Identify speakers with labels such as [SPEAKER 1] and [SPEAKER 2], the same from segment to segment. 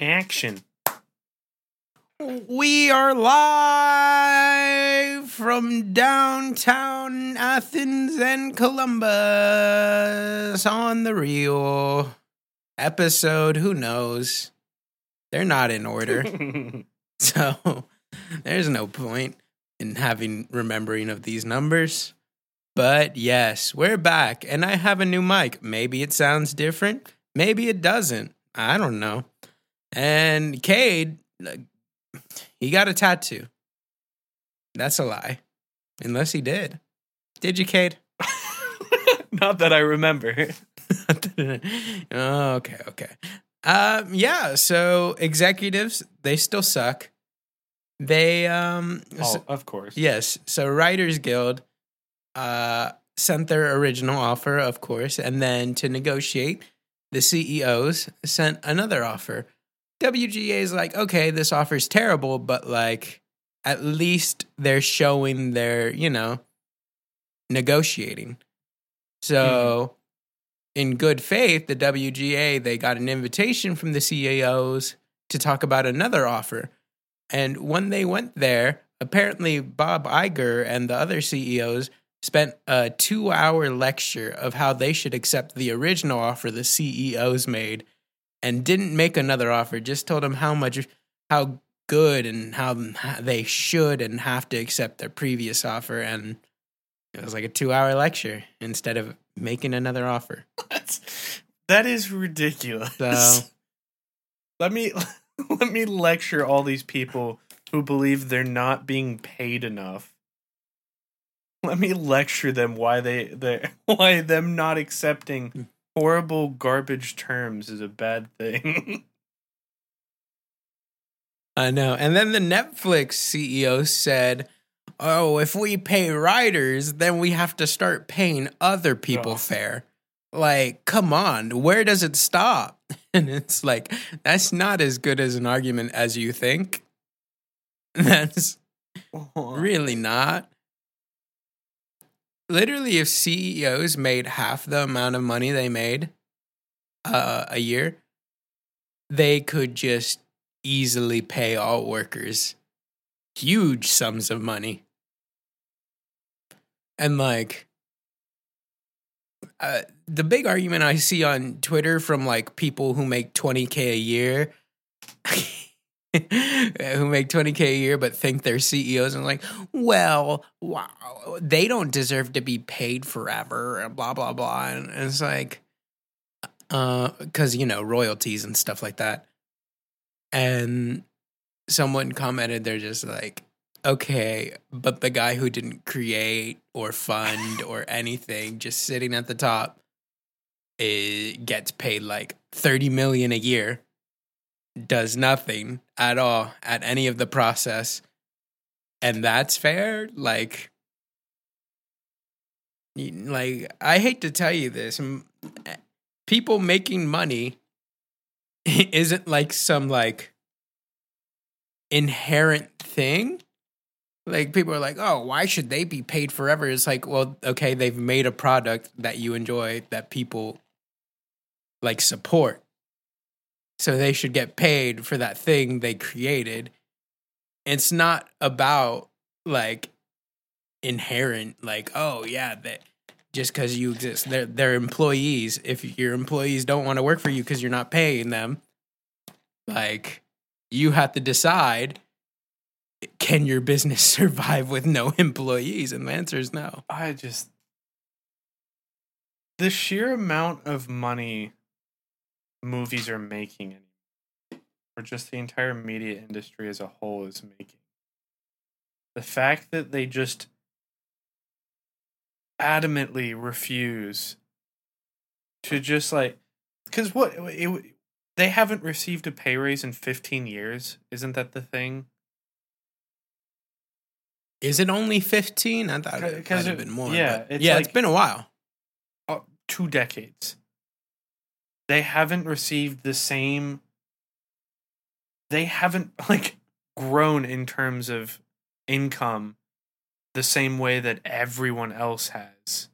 [SPEAKER 1] Action.
[SPEAKER 2] We are live from downtown Athens and Columbus on the real episode. Who knows? They're not in order. so there's no point in having remembering of these numbers. But yes, we're back and I have a new mic. Maybe it sounds different. Maybe it doesn't. I don't know. And Cade, he got a tattoo. That's a lie. Unless he did. Did you, Cade?
[SPEAKER 1] Not that I remember.
[SPEAKER 2] oh, okay, okay. Um, yeah, so executives, they still suck. They um
[SPEAKER 1] Oh,
[SPEAKER 2] s-
[SPEAKER 1] of course.
[SPEAKER 2] yes, so Writers Guild uh sent their original offer, of course, and then to negotiate, the CEOs sent another offer. WGA is like, okay, this offer's terrible, but like at least they're showing their, you know, negotiating. So mm-hmm. in good faith, the WGA, they got an invitation from the CEOs to talk about another offer. And when they went there, apparently Bob Iger and the other CEOs spent a two hour lecture of how they should accept the original offer the CEOs made and didn't make another offer, just told them how much, how good and how they should and have to accept their previous offer. And it was like a two hour lecture instead of making another offer.
[SPEAKER 1] That's, that is ridiculous.
[SPEAKER 2] So-
[SPEAKER 1] let me let me lecture all these people who believe they're not being paid enough. Let me lecture them why they they why them not accepting hmm. Horrible garbage terms is a bad thing.
[SPEAKER 2] I know. And then the Netflix CEO said, Oh, if we pay writers, then we have to start paying other people
[SPEAKER 1] Ugh.
[SPEAKER 2] fair. Like, come on, where does it stop? And it's like, that's not as good as an argument as you think. That's really not. Literally, if CEOs made half the amount of money they made uh, a year, they could just easily pay all workers huge sums of money. And like, uh, the big argument I see on Twitter from like people who make 20K a year. who make 20k a year but think they're CEOs and like, well, wow, they don't deserve to be paid forever and blah blah blah and it's like uh cuz you know royalties and stuff like that. And someone commented they're just like, okay, but the guy who didn't create or fund or anything just sitting at the top it gets paid like 30 million a year does nothing at all at any of the process. And that's fair? Like like i hate to tell you this people making money isn't like some like inherent thing. Like people are like oh why should they be paid forever? It's like well okay they've made a product that you enjoy that people like support so they should get paid for that thing they created. It's not about like inherent like oh yeah that just because you exist they're, they're employees. If your employees don't want to work for you because you're not paying them like you have to decide can your business survive with no employees? And the answer is no.
[SPEAKER 1] I just the sheer amount of money movies are making or just the entire media industry as a whole is making. The fact that they just adamantly refuse to just like cuz what it, they haven't received a pay raise in 15 years, isn't that the thing?
[SPEAKER 2] is it only 15 i thought it might have been more
[SPEAKER 1] yeah, it's
[SPEAKER 2] yeah
[SPEAKER 1] like-
[SPEAKER 2] it's been a while
[SPEAKER 1] uh, two decades. They haven't received the same. They haven't like grown in terms of income the same way that everyone else has.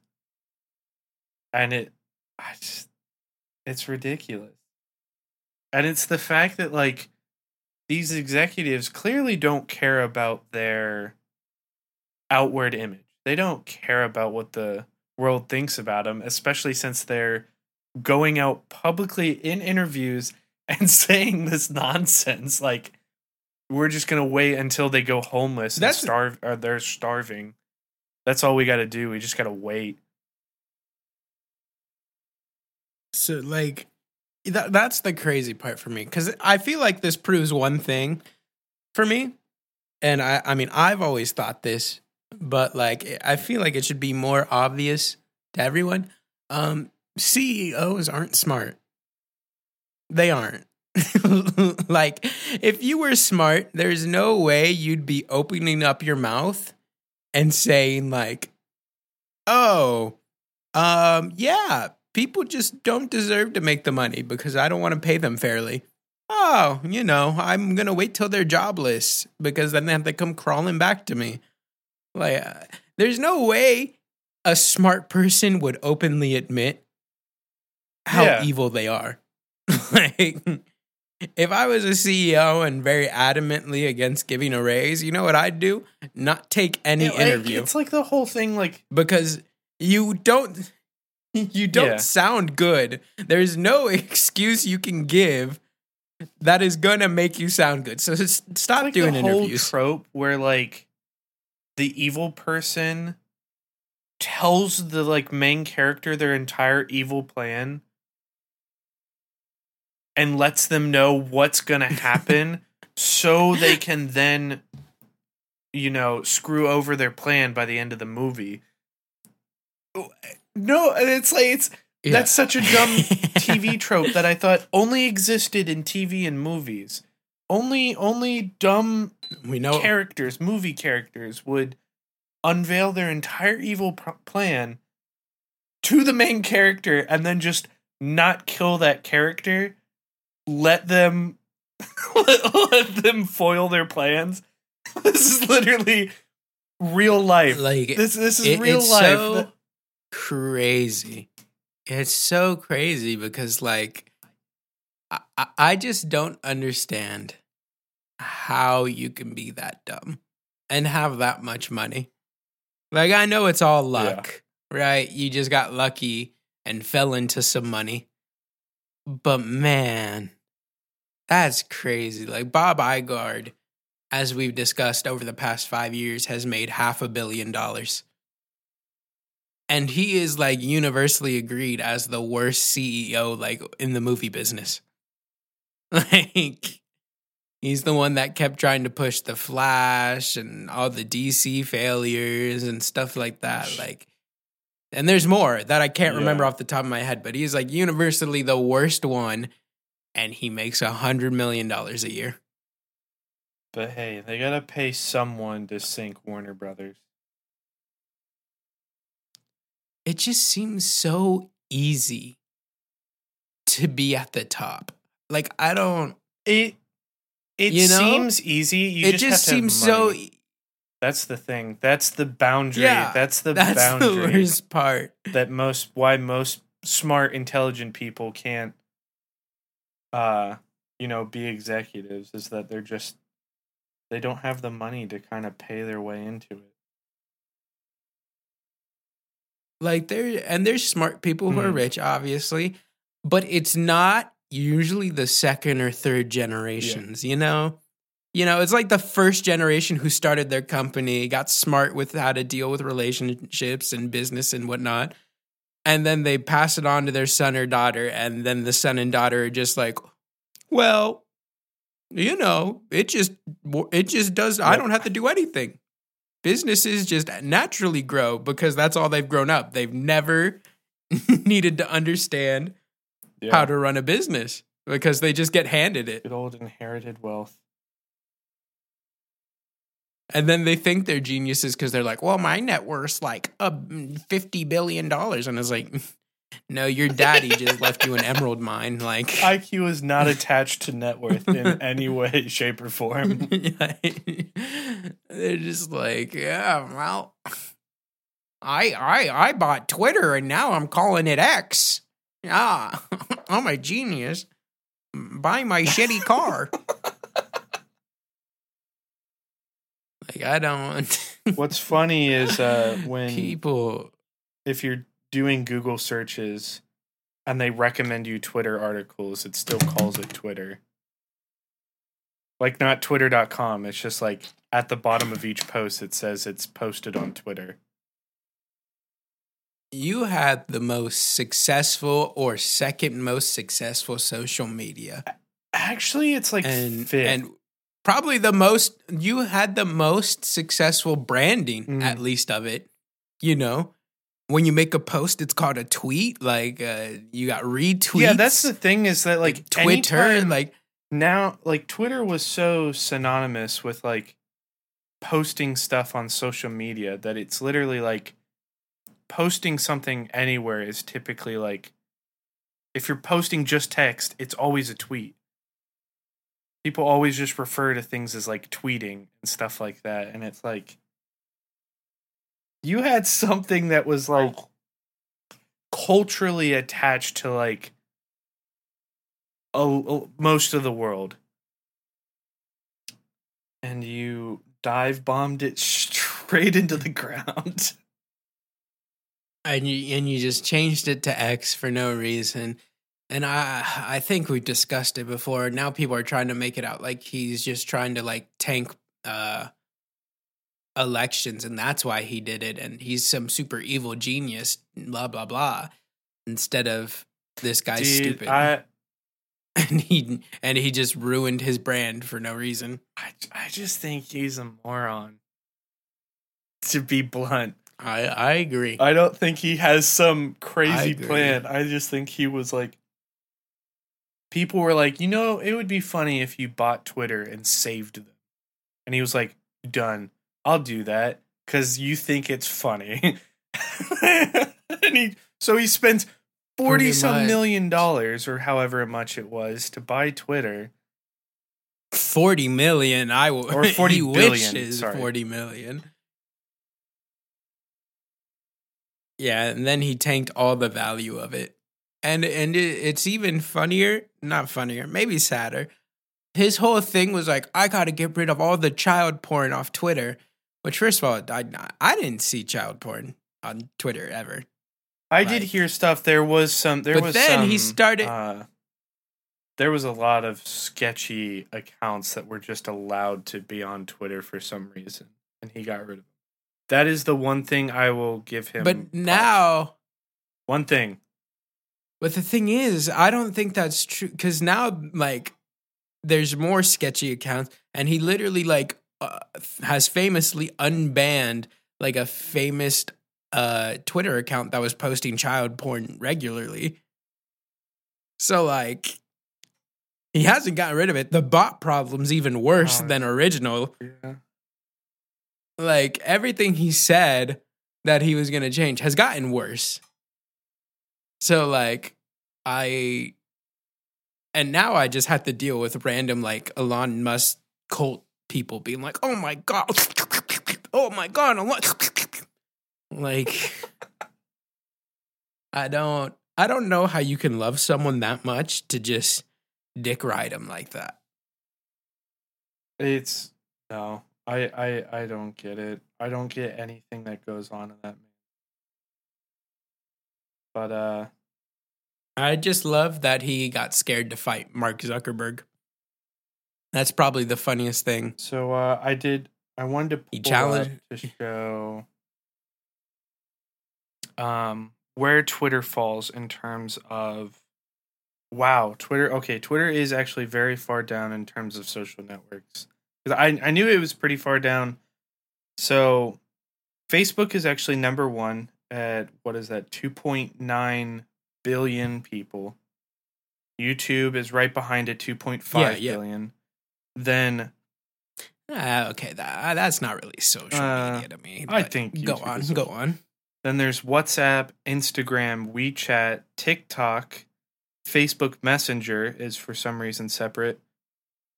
[SPEAKER 1] And it, I just, it's ridiculous. And it's the fact that like these executives clearly don't care about their outward image. They don't care about what the world thinks about them, especially since they're going out publicly in interviews and saying this nonsense like we're just going to wait until they go homeless and
[SPEAKER 2] That's-
[SPEAKER 1] starve or they're starving. That's all we got to do. We just got to wait.
[SPEAKER 2] So like that that's the crazy part for me cuz I feel like this proves one thing for me. And I I mean I've always thought this, but like I feel like it should be more obvious to everyone. Um CEOs aren't smart. They aren't. like if you were smart, there's no way you'd be opening up your mouth and saying like, "Oh, um, yeah, people just don't deserve to make the money because I don't want to pay them fairly." Oh, you know, I'm gonna wait till they're jobless because then they have to come crawling back to me. Like, uh, there's no way a smart person would openly admit how
[SPEAKER 1] Yeah.
[SPEAKER 2] evil they are. like, if I was a CEO and very adamantly against giving a raise, you know what I'd do? Not take any
[SPEAKER 1] Yeah, like,
[SPEAKER 2] interview
[SPEAKER 1] it's like the whole thing like
[SPEAKER 2] because you don't you don't
[SPEAKER 1] Yeah.
[SPEAKER 2] sound good. There's no excuse you can give that is gonna make you sound good. So stop
[SPEAKER 1] like
[SPEAKER 2] doing
[SPEAKER 1] the whole
[SPEAKER 2] interviews.
[SPEAKER 1] trope where like the evil person tells the like main character their entire evil plan and lets them know what's gonna happen so they can then you know screw over their plan by the end of the movie oh, no and it's like it's
[SPEAKER 2] Yeah.
[SPEAKER 1] that's such a dumb TV trope that I thought only existed in TV and movies. Only only dumb
[SPEAKER 2] we know
[SPEAKER 1] characters, movie characters would unveil their entire evil pr- plan to the main character and then just not kill that character, let them let, let them foil their plans. This is literally real life.
[SPEAKER 2] like
[SPEAKER 1] this this is
[SPEAKER 2] it-
[SPEAKER 1] real
[SPEAKER 2] it's
[SPEAKER 1] life.
[SPEAKER 2] so crazy. It's so crazy because like I, I- I just don't understand how you can be that dumb and have that much money. Like I know it's all luck, right? You just got lucky and fell into some money. But man, that's crazy. Like Bob Iger, as we've discussed over the past five years, has made half a billion dollars and he is like universally agreed as the worst CEO like in the movie business. Like he's the one that kept trying to push the Flash and all the DC failures and stuff like that. Like and there's more that I can't remember off the top of my head, but he's like universally the worst one and he makes a hundred million dollars a year.
[SPEAKER 1] But hey, they gotta pay someone to sink Warner Brothers.
[SPEAKER 2] It just seems so easy to be at the top. Like I don't
[SPEAKER 1] It it
[SPEAKER 2] You know?
[SPEAKER 1] seems easy. You
[SPEAKER 2] it
[SPEAKER 1] just,
[SPEAKER 2] just
[SPEAKER 1] have to have
[SPEAKER 2] seems so
[SPEAKER 1] That's the thing. That's the boundary.
[SPEAKER 2] Yeah,
[SPEAKER 1] that's the
[SPEAKER 2] that's the
[SPEAKER 1] boundary
[SPEAKER 2] worst part.
[SPEAKER 1] that most why most smart, intelligent people can't uh you know be executives is that they're just they don't have the money to kind of pay their way into it.
[SPEAKER 2] Like there and there's smart people who are
[SPEAKER 1] Mhm.
[SPEAKER 2] rich, obviously, but it's not usually the second or third generations, you know? You know, it's like the first generation who started their company, got smart with how to deal with relationships and business and whatnot. And then they pass it on to their son or daughter, and then the son and daughter are just like, well, you know, it just it just does I don't have to do anything. Businesses just naturally grow because that's all they've grown up. They've never needed to understand
[SPEAKER 1] Yeah.
[SPEAKER 2] how to run a business because they just get handed it.
[SPEAKER 1] good old inherited wealth.
[SPEAKER 2] And then they think they're geniuses because they're like, well, my net worth's like a $50 billion. And it's like, no, your daddy just left you an emerald mine. Like,
[SPEAKER 1] IQ is not attached to net worth in any way, shape, or form.
[SPEAKER 2] they're just like, yeah, well, I, I, I bought Twitter and now I'm calling it X. Yeah, I'm a genius. Buy my shitty car. Like I don't.
[SPEAKER 1] What's funny is uh, when
[SPEAKER 2] people
[SPEAKER 1] if you're doing Google searches and they recommend you Twitter articles, it still calls it Twitter. Like not twitter.com, it's just like at the bottom of each post it says it's posted on Twitter.
[SPEAKER 2] you had the most successful or second most successful social media
[SPEAKER 1] Actually, it's like
[SPEAKER 2] and
[SPEAKER 1] fifth.
[SPEAKER 2] and probably the most you had the most successful branding
[SPEAKER 1] Mm.
[SPEAKER 2] at least of it you know when you make a post it's called a tweet like uh, you got retweets
[SPEAKER 1] yeah, that's the thing is that like
[SPEAKER 2] twitter
[SPEAKER 1] anytime-
[SPEAKER 2] like
[SPEAKER 1] now like Twitter was so synonymous with like posting stuff on social media that it's literally like posting something anywhere is typically like if you're posting just text, it's always a tweet. People always just refer to things as like tweeting and stuff like that and it's like you had something that was like culturally attached to like a, a- most of the world. And you dive bombed it straight into the ground.
[SPEAKER 2] And you and you just changed it to X for no reason. And I I think we've discussed it before. Now people are trying to make it out like he's just trying to like tank uh elections and that's why he did it and he's some super evil genius blah blah blah instead of this guy's
[SPEAKER 1] Dude,
[SPEAKER 2] stupid
[SPEAKER 1] I,
[SPEAKER 2] and he and he just ruined his brand for no reason.
[SPEAKER 1] I i just think he's a moron to be blunt
[SPEAKER 2] I I agree.
[SPEAKER 1] i don't think he has some crazy
[SPEAKER 2] agree.
[SPEAKER 1] plan i just think he was like people were like you know it would be funny if you bought twitter and saved them. And he was like done. I'll do that because you think it's funny. And he so he spends 40
[SPEAKER 2] Pretty
[SPEAKER 1] some million dollars or however much it was to buy twitter.
[SPEAKER 2] 40 million. I will,
[SPEAKER 1] Or 40
[SPEAKER 2] he
[SPEAKER 1] billion,
[SPEAKER 2] wishes
[SPEAKER 1] sorry.
[SPEAKER 2] 40 million. Yeah and then he tanked all the value of it and and it, it's even funnier not funnier maybe sadder his whole thing was like i gotta get rid of all the child porn off twitter which first of all i, I didn't see child porn on twitter ever
[SPEAKER 1] I did hear stuff. There was some. There
[SPEAKER 2] But
[SPEAKER 1] was
[SPEAKER 2] then he started-
[SPEAKER 1] Uh, there was a lot of sketchy accounts that were just allowed to be on Twitter for some reason, and he got rid of them. That is the one thing I will give him.
[SPEAKER 2] but now
[SPEAKER 1] one thing.
[SPEAKER 2] But the thing is, I don't think that's true because now, like, there's more sketchy accounts, and he literally like uh, has famously unbanned like a famous uh Twitter account that was posting child porn regularly. So like, he hasn't gotten rid of it. The bot problem's even worse
[SPEAKER 1] Oh,
[SPEAKER 2] than original.
[SPEAKER 1] Yeah.
[SPEAKER 2] Like everything he said that he was going to change has gotten worse. So like I and now I just have to deal with random like Elon Musk cult people being like, "Oh my god. Oh my god, Elon." like I don't I don't know how you can love someone that much to just dick ride him like that.
[SPEAKER 1] It's no. I I I don't get it. I don't get anything that goes on in that. But uh,
[SPEAKER 2] I just love that he got scared to fight Mark Zuckerberg. That's probably the funniest thing.
[SPEAKER 1] so uh, I did. I wanted to
[SPEAKER 2] He challenged-
[SPEAKER 1] to show um where Twitter falls in terms of wow Twitter. Okay, Twitter is actually very far down in terms of social networks. 'Cause I I knew it was pretty far down. So Facebook is actually number one at what is that two point nine billion people. YouTube is right behind it, two point five
[SPEAKER 2] Yeah,
[SPEAKER 1] billion. Then
[SPEAKER 2] Ah, okay, that, that's not really social
[SPEAKER 1] Uh,
[SPEAKER 2] media to me.
[SPEAKER 1] I think
[SPEAKER 2] Go
[SPEAKER 1] YouTube
[SPEAKER 2] on, go on.
[SPEAKER 1] Then there's WhatsApp, Instagram, WeChat, TikTok, Facebook Messenger is for some reason separate,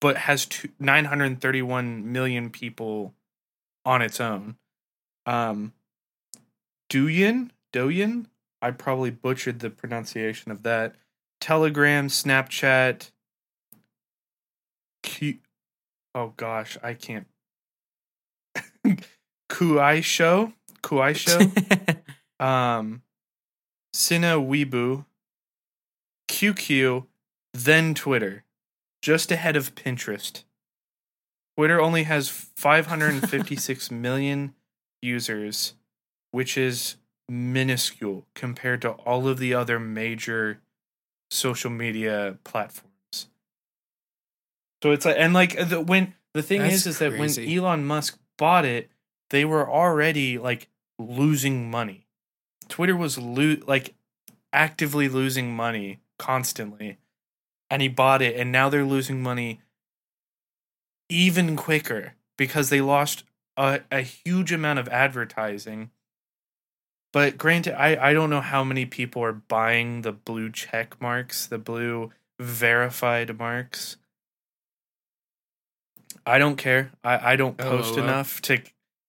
[SPEAKER 1] but has two, 931 million people on its own. Um, Douyin, Douyin, I probably butchered the pronunciation of that. Telegram, Snapchat, Q. Oh gosh, I can't. Kuaishou, Kuai show, um, Sina Weibo, QQ, then Twitter, just ahead of Pinterest. Twitter only has 556 million users, which is minuscule compared to all of the other major social media platforms. So it's like, and like the, when the thing
[SPEAKER 2] That's
[SPEAKER 1] is, is that when. Elon Musk bought it, they were already like losing money. Twitter was lo- like actively losing money constantly, and he bought it, and now they're losing money even quicker because they lost a, a huge amount of advertising. But granted, I, I don't know how many people are buying the blue check marks, the blue verified marks. I don't care. I, I don't post
[SPEAKER 2] LOL.
[SPEAKER 1] enough to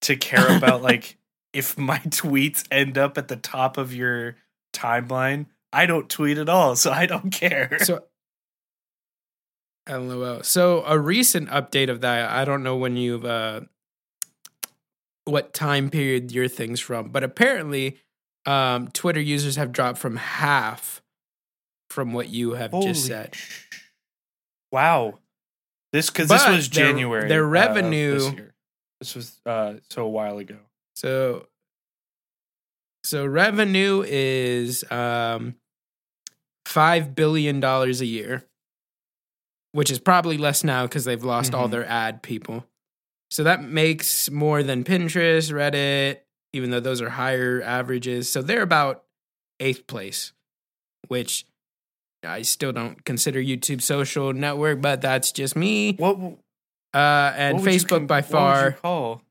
[SPEAKER 1] to care about like if my tweets end up at the top of your timeline. I don't tweet at all, so I don't care.
[SPEAKER 2] so LOL. So a recent update of that, I don't know when you've uh what time period your thing's from, but apparently um Twitter users have dropped from half from what you have just said.
[SPEAKER 1] Wow. This because this was
[SPEAKER 2] their-
[SPEAKER 1] January.
[SPEAKER 2] their
[SPEAKER 1] uh,
[SPEAKER 2] revenue-
[SPEAKER 1] this. This was uh so a while ago.
[SPEAKER 2] So so revenue is um 5 billion dollars a year, which is probably less now cuz they've lost all
[SPEAKER 1] Mhm.
[SPEAKER 2] their ad people. So that makes more than Pinterest, Reddit, even though those are higher averages. So they're about 8th place, which I still don't consider YouTube social network, but that's just me.
[SPEAKER 1] What
[SPEAKER 2] Uh, and
[SPEAKER 1] what
[SPEAKER 2] Facebook by
[SPEAKER 1] what would you
[SPEAKER 2] far,
[SPEAKER 1] call?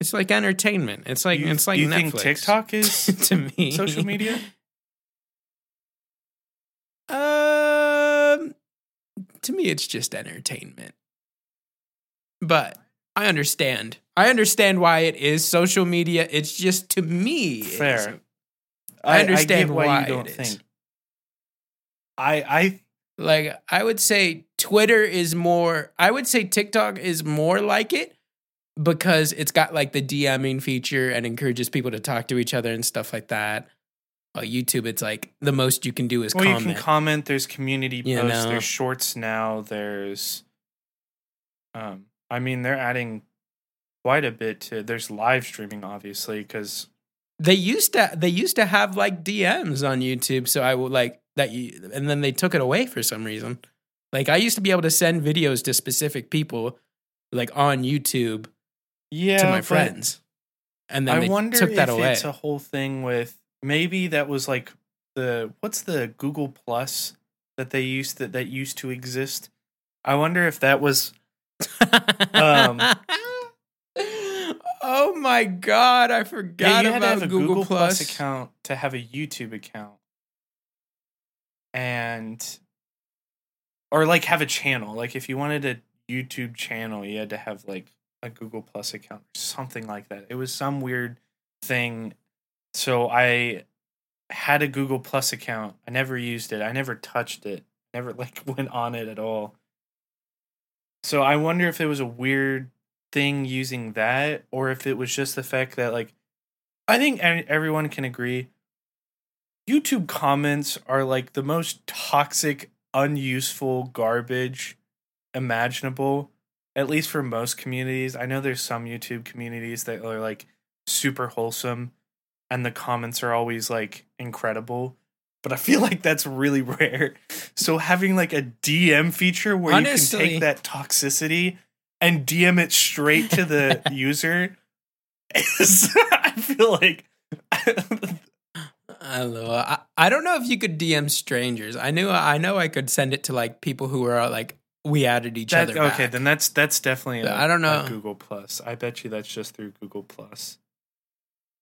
[SPEAKER 2] it's like entertainment. It's like
[SPEAKER 1] you,
[SPEAKER 2] it's like
[SPEAKER 1] you
[SPEAKER 2] Netflix.
[SPEAKER 1] think TikTok is
[SPEAKER 2] to me
[SPEAKER 1] social media?
[SPEAKER 2] Um, to me, it's just entertainment. But I understand. I understand why it is social media. It's just to me,
[SPEAKER 1] Fair.
[SPEAKER 2] isn't. I understand
[SPEAKER 1] get why,
[SPEAKER 2] why
[SPEAKER 1] you don't
[SPEAKER 2] it is.
[SPEAKER 1] think. I I
[SPEAKER 2] Like I would say, Twitter is more. I would say TikTok is more like it because it's got like the DMing feature and encourages people to talk to each other and stuff like that. Uh, YouTube, it's like the most you can do is
[SPEAKER 1] well, you
[SPEAKER 2] comment.
[SPEAKER 1] can comment. There's community
[SPEAKER 2] You
[SPEAKER 1] posts.
[SPEAKER 2] know.
[SPEAKER 1] There's shorts now. There's, um, I mean, they're adding quite a bit to. There's live streaming, obviously, because
[SPEAKER 2] They used to they used to have like DMs on YouTube, so I would like that you and then they took it away for some reason. Like I used to be able to send videos to specific people like on YouTube
[SPEAKER 1] yeah,
[SPEAKER 2] to my friends. And then
[SPEAKER 1] I
[SPEAKER 2] they
[SPEAKER 1] wonder
[SPEAKER 2] took that
[SPEAKER 1] if
[SPEAKER 2] away.
[SPEAKER 1] it's a whole thing with maybe that was like the what's the Google Plus that they used that that used to exist. I wonder if that was um,
[SPEAKER 2] oh my god, I forgot
[SPEAKER 1] yeah, you had
[SPEAKER 2] about
[SPEAKER 1] to have a
[SPEAKER 2] Google,
[SPEAKER 1] Google Plus.
[SPEAKER 2] Plus.
[SPEAKER 1] account to have a YouTube account, and or like have a channel. Like if you wanted a YouTube channel, you had to have like a Google Plus account or something like that. It was some weird thing. So I had a Google Plus account. I never used it. I never touched it. Never like went on it at all. So I wonder if it was a weird thing using that or if it was just the fact that like I think everyone can agree YouTube comments are like the most toxic, unuseful garbage imaginable at least for most communities. I know there's some YouTube communities that are like super wholesome and the comments are always like incredible. But I feel like that's really rare. So having like a DM feature where you can take that toxicity and DM it straight to the user is I feel like
[SPEAKER 2] I don't know. I, I don't know if you could DM strangers. I knew I know I could send it to like people who are like we added each
[SPEAKER 1] that,
[SPEAKER 2] other.
[SPEAKER 1] okay,
[SPEAKER 2] back.
[SPEAKER 1] then that's that's definitely
[SPEAKER 2] I don't know.
[SPEAKER 1] Google Plus. I bet you that's just through Google Plus.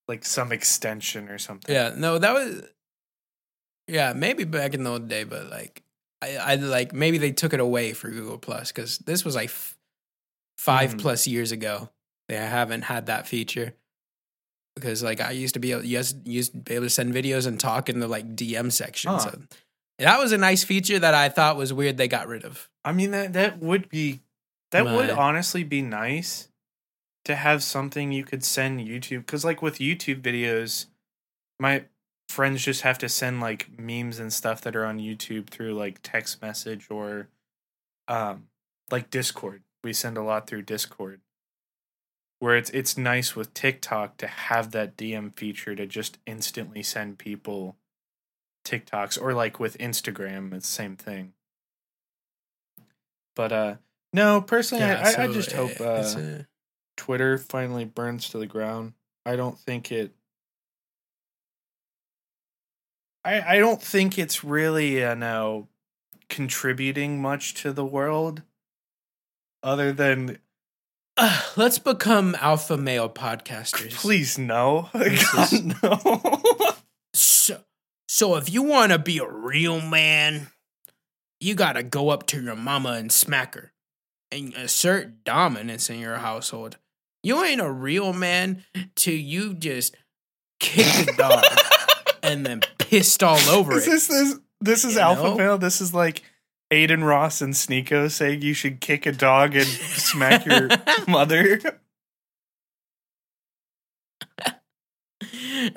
[SPEAKER 1] Like some extension or something.
[SPEAKER 2] Yeah, no, that was yeah, maybe back in the old day, but like I, I like maybe they took it away for Google Plus because this was like f- 5
[SPEAKER 1] Mhm.
[SPEAKER 2] plus years ago. They haven't had that feature because like I used to be able, yes, used to be able to send videos and talk in the like DM section.
[SPEAKER 1] Huh.
[SPEAKER 2] So That was a nice feature that I thought was weird they got rid of.
[SPEAKER 1] I mean that that would be that would honestly be nice to have something you could send YouTube cuz like with YouTube videos my friends just have to send like memes and stuff that are on YouTube through like text message or um like Discord. We send a lot through Discord. Where it's it's nice with TikTok to have that DM feature to just instantly send people TikToks or like with Instagram, it's the same thing. But uh no, personally I, I, I just hope
[SPEAKER 2] uh,
[SPEAKER 1] uh,
[SPEAKER 2] a-
[SPEAKER 1] Twitter finally burns to the ground. I don't think it I I don't think it's really you know contributing much to the world other than
[SPEAKER 2] Uh, let's become alpha male podcasters.
[SPEAKER 1] please no. God,
[SPEAKER 2] is-
[SPEAKER 1] no.
[SPEAKER 2] So, so if you want to be a real man, you got to go up to your mama and smack her and assert dominance in your household. You ain't a real man till you just kick the dog and then pissed all over
[SPEAKER 1] is
[SPEAKER 2] it.
[SPEAKER 1] this this this is
[SPEAKER 2] You
[SPEAKER 1] alpha
[SPEAKER 2] know?
[SPEAKER 1] male? This is like Adin Ross and Sneako saying you should kick a dog and smack your mother.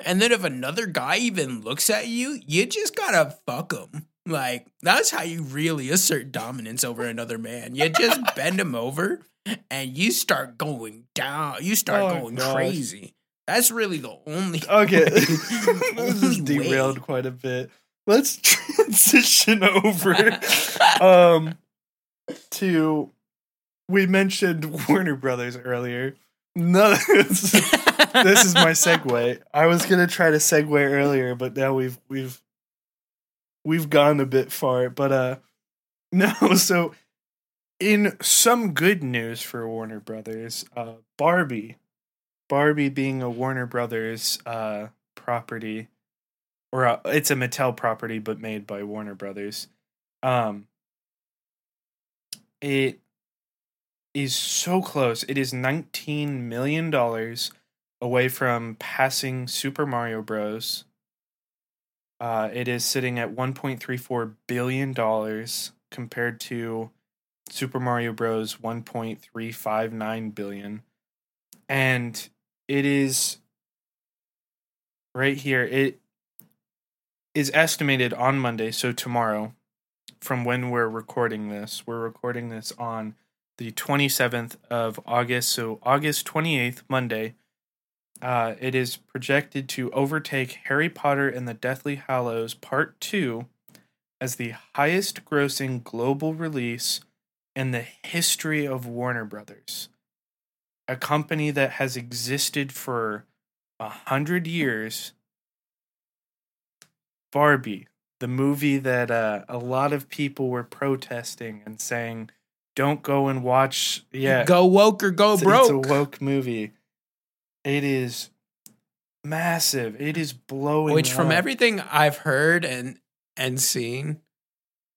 [SPEAKER 2] and then if another guy even looks at you, you just gotta fuck him. Like that's how you really assert dominance over another man. You just bend him over and you start going down. You start
[SPEAKER 1] Oh,
[SPEAKER 2] going
[SPEAKER 1] gosh.
[SPEAKER 2] crazy. That's really the only.
[SPEAKER 1] Okay. this is derailed
[SPEAKER 2] way.
[SPEAKER 1] quite a bit. Let's transition over um to we mentioned Warner Brothers earlier. No, this, this is my segue. I was gonna try to segue earlier, but now we've we've we've gone a bit far. But uh no, so in some good news for Warner Brothers, uh Barbie. Barbie being a Warner Brothers uh property or uh, it's a Mattel property but made by Warner Brothers. Um it is so close. It is 19 million dollars away from passing Super Mario Bros. Uh, it is sitting at 1.34 billion dollars compared to Super Mario Bros. 1.359 billion, and it is right here. It is estimated on Monday, so tomorrow, from when we're recording this. We're recording this on the 27th of August, so August 28th, Monday. Uh, it is projected to overtake Harry Potter and the Deathly Hallows Part 2 as the highest grossing global release in the history of Warner Brothers. A company that has existed for a hundred years. Barbie, the movie that uh, a lot of people were protesting and saying, "Don't go and watch." Yeah,
[SPEAKER 2] Go woke or go
[SPEAKER 1] it's,
[SPEAKER 2] broke.
[SPEAKER 1] it's a woke movie. It is massive. It is blowing.
[SPEAKER 2] Which, from everything I've heard and and seen,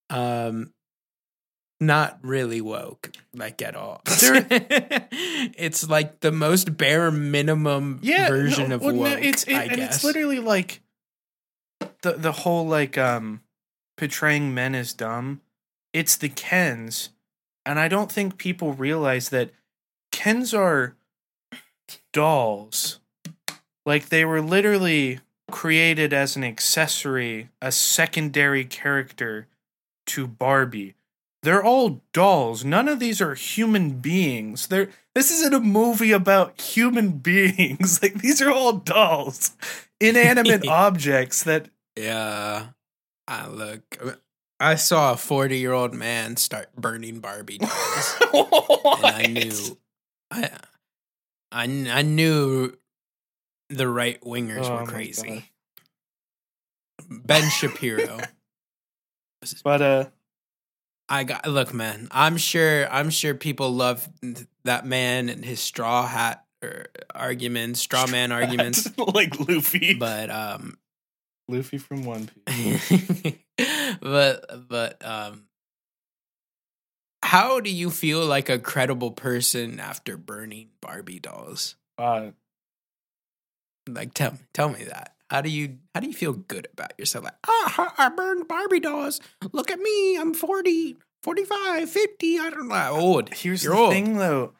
[SPEAKER 2] um, not really woke, like at all. It's like the most bare minimum
[SPEAKER 1] yeah,
[SPEAKER 2] version
[SPEAKER 1] no,
[SPEAKER 2] of
[SPEAKER 1] well,
[SPEAKER 2] woke.
[SPEAKER 1] no, it's it, and
[SPEAKER 2] guess.
[SPEAKER 1] it's literally like the the whole like um portraying men as dumb. It's the Kens, and I don't think people realize that Kens are dolls. Like they were literally created as an accessory, a secondary character to Barbie. They're all dolls. None of these are human beings. They're this isn't a movie about human beings. Like these are all dolls. Inanimate objects that
[SPEAKER 2] yeah. I look. I saw a forty-year-old man start burning Barbie dolls, and I knew, I, I, I knew the right wingers
[SPEAKER 1] Oh
[SPEAKER 2] were crazy. Ben Shapiro.
[SPEAKER 1] But uh
[SPEAKER 2] I got look, man. I'm sure. I'm sure people love that man and his straw hat or arguments, straw man arguments.
[SPEAKER 1] like Luffy.
[SPEAKER 2] But um,
[SPEAKER 1] Luffy from One Piece.
[SPEAKER 2] but but um, how do you feel like a credible person after burning Barbie dolls?
[SPEAKER 1] Uh
[SPEAKER 2] Like tell tell me that. How do you how do you feel good about yourself? Like, ah, I burned Barbie dolls. Look at me. I'm 40, 45, 50. I don't know. Old.
[SPEAKER 1] Here's
[SPEAKER 2] You're
[SPEAKER 1] the
[SPEAKER 2] old.
[SPEAKER 1] thing, though.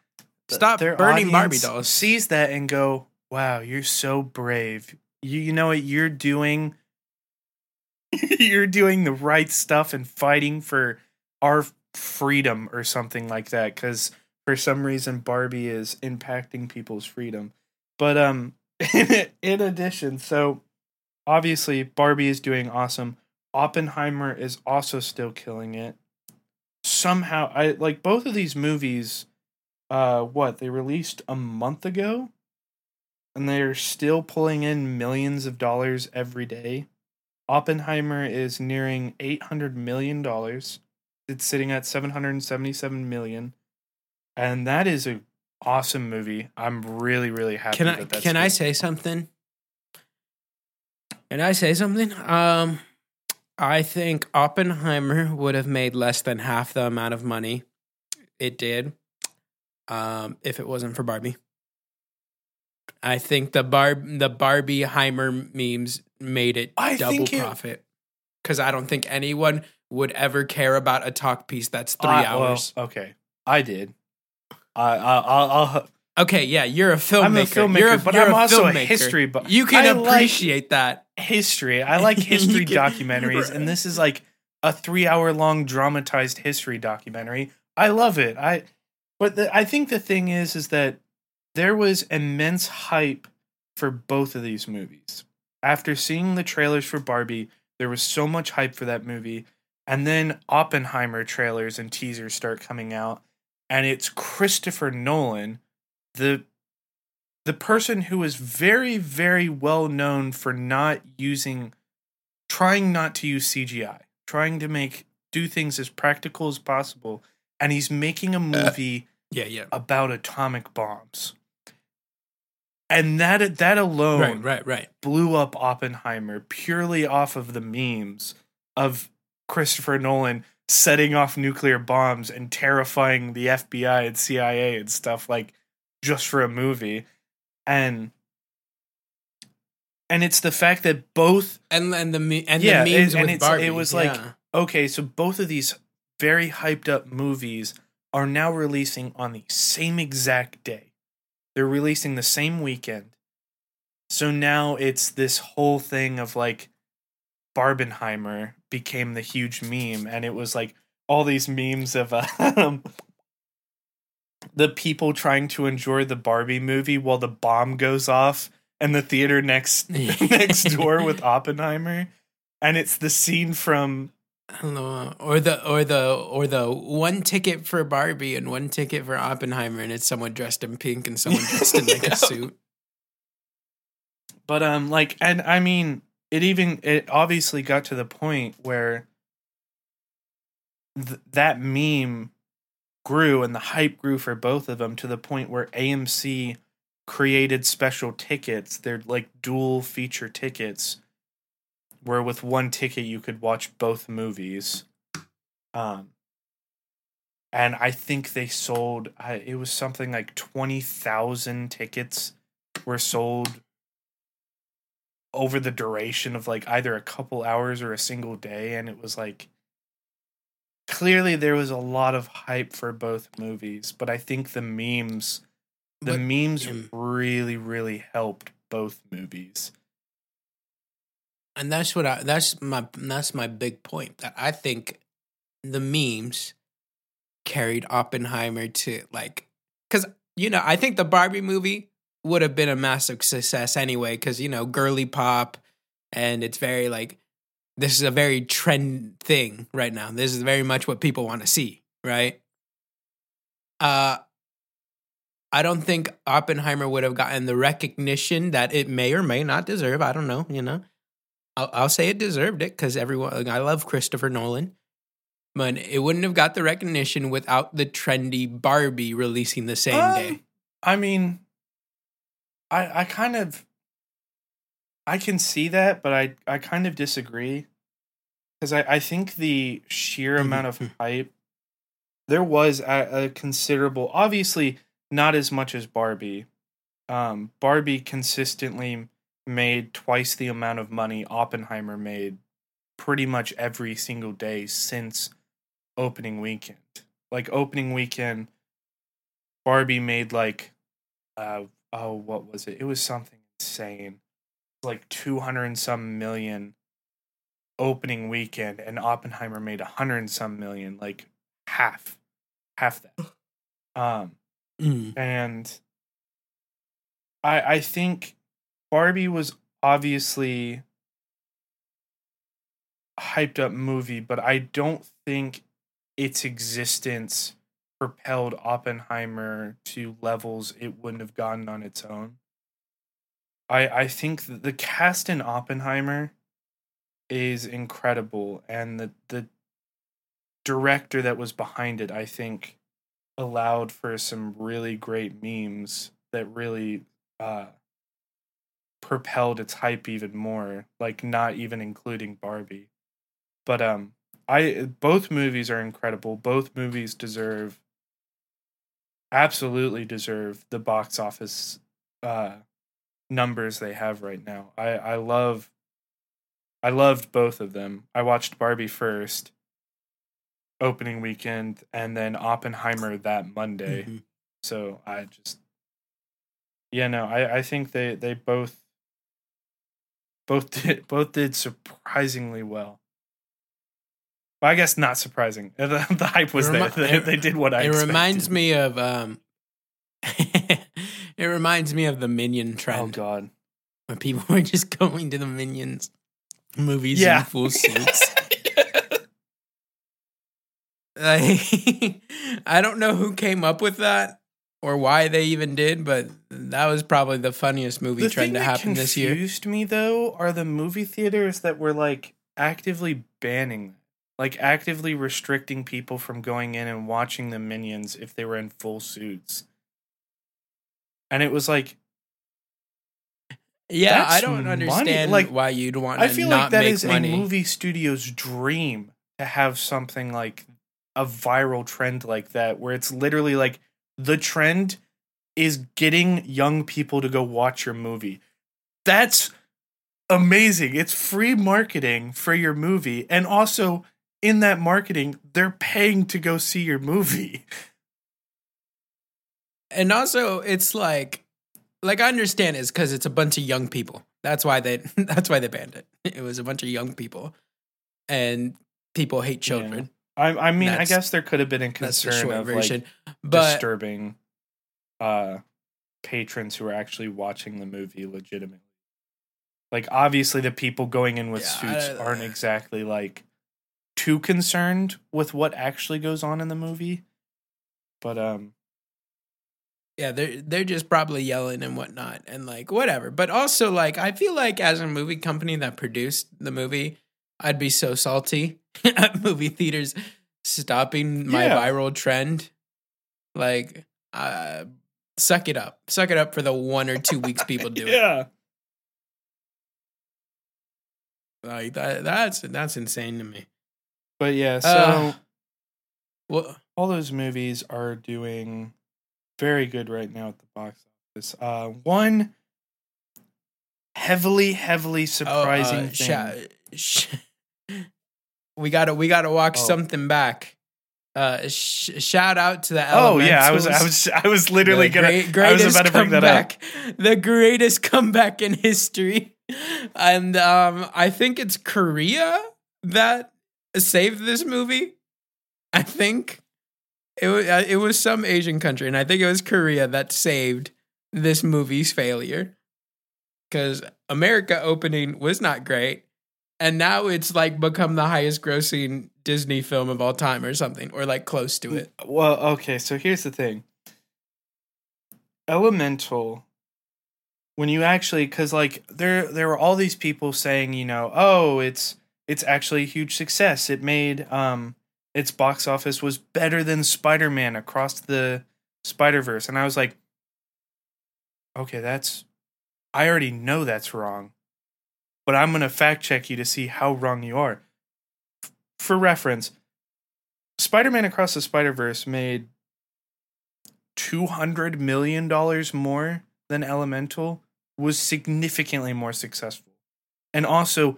[SPEAKER 2] Stop burning Barbie dolls.
[SPEAKER 1] Sees that and go, "Wow, you're so brave. You, you know what you're doing? you're doing the right stuff and fighting for our freedom or something like that." Because for some reason, Barbie is impacting people's freedom. But um, in addition, so obviously Barbie is doing awesome. Oppenheimer is also still killing it. Somehow, I like both of these movies. Uh, what they released a month ago, and they're still pulling in millions of dollars every day. Oppenheimer is nearing eight hundred million dollars. It's sitting at seven hundred seventy-seven million, and that is a awesome movie. I'm really, really happy.
[SPEAKER 2] Can I
[SPEAKER 1] that
[SPEAKER 2] can I say something? Can I say something? Um, I think Oppenheimer would have made less than half the amount of money it did, um, if it wasn't for Barbie. I think the Bar the Barbie Heimer memes made it
[SPEAKER 1] I
[SPEAKER 2] double profit because I don't think anyone would ever care about a talk piece that's three
[SPEAKER 1] well,
[SPEAKER 2] hours.
[SPEAKER 1] okay, I did. I, I I'll, I'll
[SPEAKER 2] okay, yeah, you're a filmmaker.
[SPEAKER 1] I'm a filmmaker,
[SPEAKER 2] You're
[SPEAKER 1] but
[SPEAKER 2] you're
[SPEAKER 1] I'm also a history buff.
[SPEAKER 2] You can
[SPEAKER 1] I like-
[SPEAKER 2] appreciate that.
[SPEAKER 1] history. I like history
[SPEAKER 2] can-
[SPEAKER 1] documentaries, and this is like a three-hour-long dramatized history documentary. I love it. I, but the, I think the thing is, is that there was immense hype for both of these movies. After seeing the trailers for Barbie, there was so much hype for that movie, and then Oppenheimer trailers and teasers start coming out, and it's Christopher Nolan, the the person who is very, very well known for not using, trying not to use CGI, trying to make do things as practical as possible, and he's making a uh, movie
[SPEAKER 2] Yeah, yeah.
[SPEAKER 1] about atomic bombs, and that that alone
[SPEAKER 2] Right, right, right.
[SPEAKER 1] blew up Oppenheimer purely off of the memes of Christopher Nolan setting off nuclear bombs and terrifying the FBI and CIA and stuff like just for a movie. And and it's the fact that both
[SPEAKER 2] And and the me- and
[SPEAKER 1] Yeah,
[SPEAKER 2] the memes
[SPEAKER 1] and- and
[SPEAKER 2] with
[SPEAKER 1] it's-
[SPEAKER 2] Barbie.
[SPEAKER 1] it was like-
[SPEAKER 2] yeah.
[SPEAKER 1] okay, so both of these very hyped up movies are now releasing on the same exact day. They're releasing the same weekend. So now it's this whole thing of like Barbenheimer became the huge meme and it was like all these memes of um, the people trying to enjoy the Barbie movie while the bomb goes off and the theater next next door with Oppenheimer and it's the scene from
[SPEAKER 2] I don't know, or the or the or the one ticket for Barbie and one ticket for Oppenheimer, and it's someone dressed in pink and someone dressed in like
[SPEAKER 1] Yeah.
[SPEAKER 2] a suit.
[SPEAKER 1] But um, like, and I mean, it even it obviously got to the point where th- that meme grew and the hype grew for both of them to the point where AMC created special tickets. They're like dual feature tickets, where with one ticket you could watch both movies. Um, and I think they sold. I, it was something like twenty thousand tickets were sold over the duration of like either a couple hours or a single day and it was like clearly there was a lot of hype for both movies but i think the memes the
[SPEAKER 2] But,
[SPEAKER 1] memes
[SPEAKER 2] um,
[SPEAKER 1] really really helped both movies.
[SPEAKER 2] And that's what I that's my that's my big point that I think the memes carried Oppenheimer to like because you know I think the Barbie movie would have been a massive success anyway because you know girly pop and it's very like this is a very trend thing right now. This is very much what people want to see, right? Uh I don't think Oppenheimer would have gotten the recognition that it may or may not deserve. I don't know, you know. I'll, I'll say it deserved it because everyone. Like, I love Christopher Nolan, but it wouldn't have got the recognition without the trendy Barbie releasing the same
[SPEAKER 1] Um,
[SPEAKER 2] day.
[SPEAKER 1] i mean i i kind of i can see that but i i kind of disagree because i i think the sheer
[SPEAKER 2] Mhm,
[SPEAKER 1] amount of
[SPEAKER 2] mhm.
[SPEAKER 1] hype there was a, a considerable obviously not as much as barbie um barbie consistently made twice the amount of money Oppenheimer made pretty much every single day since opening weekend. Like opening weekend, Barbie made like, uh, oh, what was it? It was something insane, like two hundred and some million opening weekend, and Oppenheimer made a hundred and some million, like half, half that. Um,
[SPEAKER 2] Mm.
[SPEAKER 1] and I I think Barbie was obviously a hyped up movie, but I don't think its existence propelled Oppenheimer to levels it wouldn't have gotten on its own. I I think the cast in Oppenheimer is incredible and the the director that was behind it I think allowed for some really great memes that really uh propelled its hype even more like not even including barbie but um i both movies are incredible both movies deserve absolutely deserve the box office uh numbers they have right now i i love i loved both of them i watched barbie first opening weekend and then Oppenheimer that Monday.
[SPEAKER 2] Mhm.
[SPEAKER 1] So I just yeah, no, I, I think they, they both both did both did surprisingly well. Well, I guess not surprising. The, the hype was
[SPEAKER 2] It
[SPEAKER 1] there. They,
[SPEAKER 2] it-
[SPEAKER 1] they did what I
[SPEAKER 2] it reminds me of um it reminds me of the minion trend.
[SPEAKER 1] Oh god.
[SPEAKER 2] when people were just going to the minions movies
[SPEAKER 1] Yeah.
[SPEAKER 2] in full suits like, i don't know who came up with that or why they even did but that was probably the funniest movie
[SPEAKER 1] the
[SPEAKER 2] trend
[SPEAKER 1] thing
[SPEAKER 2] to
[SPEAKER 1] that
[SPEAKER 2] happen this year
[SPEAKER 1] confused me though are the movie theaters that were like actively banning like actively restricting people from going in and watching the minions if they were in full suits. And it was like
[SPEAKER 2] yeah i don't
[SPEAKER 1] money.
[SPEAKER 2] understand
[SPEAKER 1] Like,
[SPEAKER 2] why you'd want to
[SPEAKER 1] i feel
[SPEAKER 2] not
[SPEAKER 1] like that is
[SPEAKER 2] money.
[SPEAKER 1] a movie studio's dream to have something like a viral trend like that where it's literally like the trend is getting young people to go watch your movie. That's amazing. It's free marketing for your movie. And also in that marketing they're paying to go see your movie.
[SPEAKER 2] And also it's like like i understand it's because it's a bunch of young people. That's why they that's why they banned it. It was a bunch of young people. And people hate children.
[SPEAKER 1] I, I mean i guess there could have been a concern of
[SPEAKER 2] version.
[SPEAKER 1] Like
[SPEAKER 2] but
[SPEAKER 1] disturbing uh patrons who are actually watching the movie legitimately. Like obviously the people going in with
[SPEAKER 2] Yeah,
[SPEAKER 1] suits aren't exactly like too concerned with what actually goes on in the movie but um
[SPEAKER 2] yeah they're they're just probably yelling and whatnot and like whatever. But also like i feel like as a movie company that produced the movie i'd be so salty at movie theaters stopping my
[SPEAKER 1] Yeah.
[SPEAKER 2] viral trend. Like uh suck it up. Suck it up for the one or two weeks people do it.
[SPEAKER 1] Yeah.
[SPEAKER 2] Like that that's that's insane to me
[SPEAKER 1] but yeah so
[SPEAKER 2] Uh, well
[SPEAKER 1] all those movies are doing very good right now at the box office uh one heavily heavily surprising
[SPEAKER 2] Oh, uh,
[SPEAKER 1] thing
[SPEAKER 2] sha- sh- we gotta we gotta walk
[SPEAKER 1] Oh.
[SPEAKER 2] something back. Uh, sh- shout out to the
[SPEAKER 1] Oh yeah, I was I was I was literally
[SPEAKER 2] The
[SPEAKER 1] gonna
[SPEAKER 2] great-
[SPEAKER 1] I was
[SPEAKER 2] greatest
[SPEAKER 1] about to bring that up.
[SPEAKER 2] comeback, The greatest comeback in history, and um, I think it's Korea that saved this movie. I think it was uh, it was some Asian country, and I think it was Korea that saved this movie's failure because America opening was not great, and now it's like become the highest grossing Disney film of all time or something, or like close to it.
[SPEAKER 1] Well, okay, so here's the thing. Elemental when you actually cuz like there there were all these people saying, you know, oh, it's it's actually a huge success. It made um its box office was better than Spider-Man across the Spider-Verse and I was like okay, that's I already know that's wrong. But I'm to fact check you to see how wrong you are. F- For reference, Spider-Man Across the Spider-Verse made 200 million dollars more than Elemental was significantly more successful and also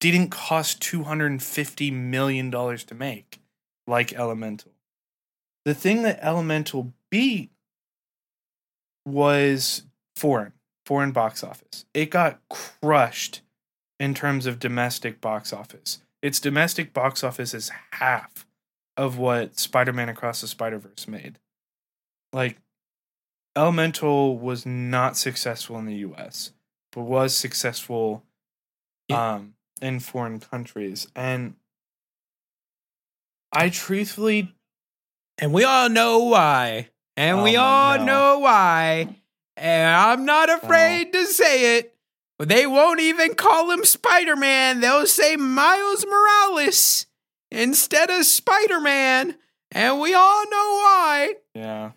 [SPEAKER 1] didn't cost 250 million dollars to make like Elemental. The thing that Elemental beat was foreign, foreign box office. It got crushed in terms of domestic box office. Its domestic box office is half of what Spider-Man Across the Spider-Verse made. Like Elemental was not successful in the US, but was successful um in foreign countries. And I truthfully
[SPEAKER 2] And we all know why. And oh we
[SPEAKER 1] Oh,
[SPEAKER 2] all
[SPEAKER 1] no.
[SPEAKER 2] know why. And I'm not afraid to say it. But they won't even call him Spider Man. They'll say Miles Morales instead of Spider Man. And we all know why.
[SPEAKER 1] yeah.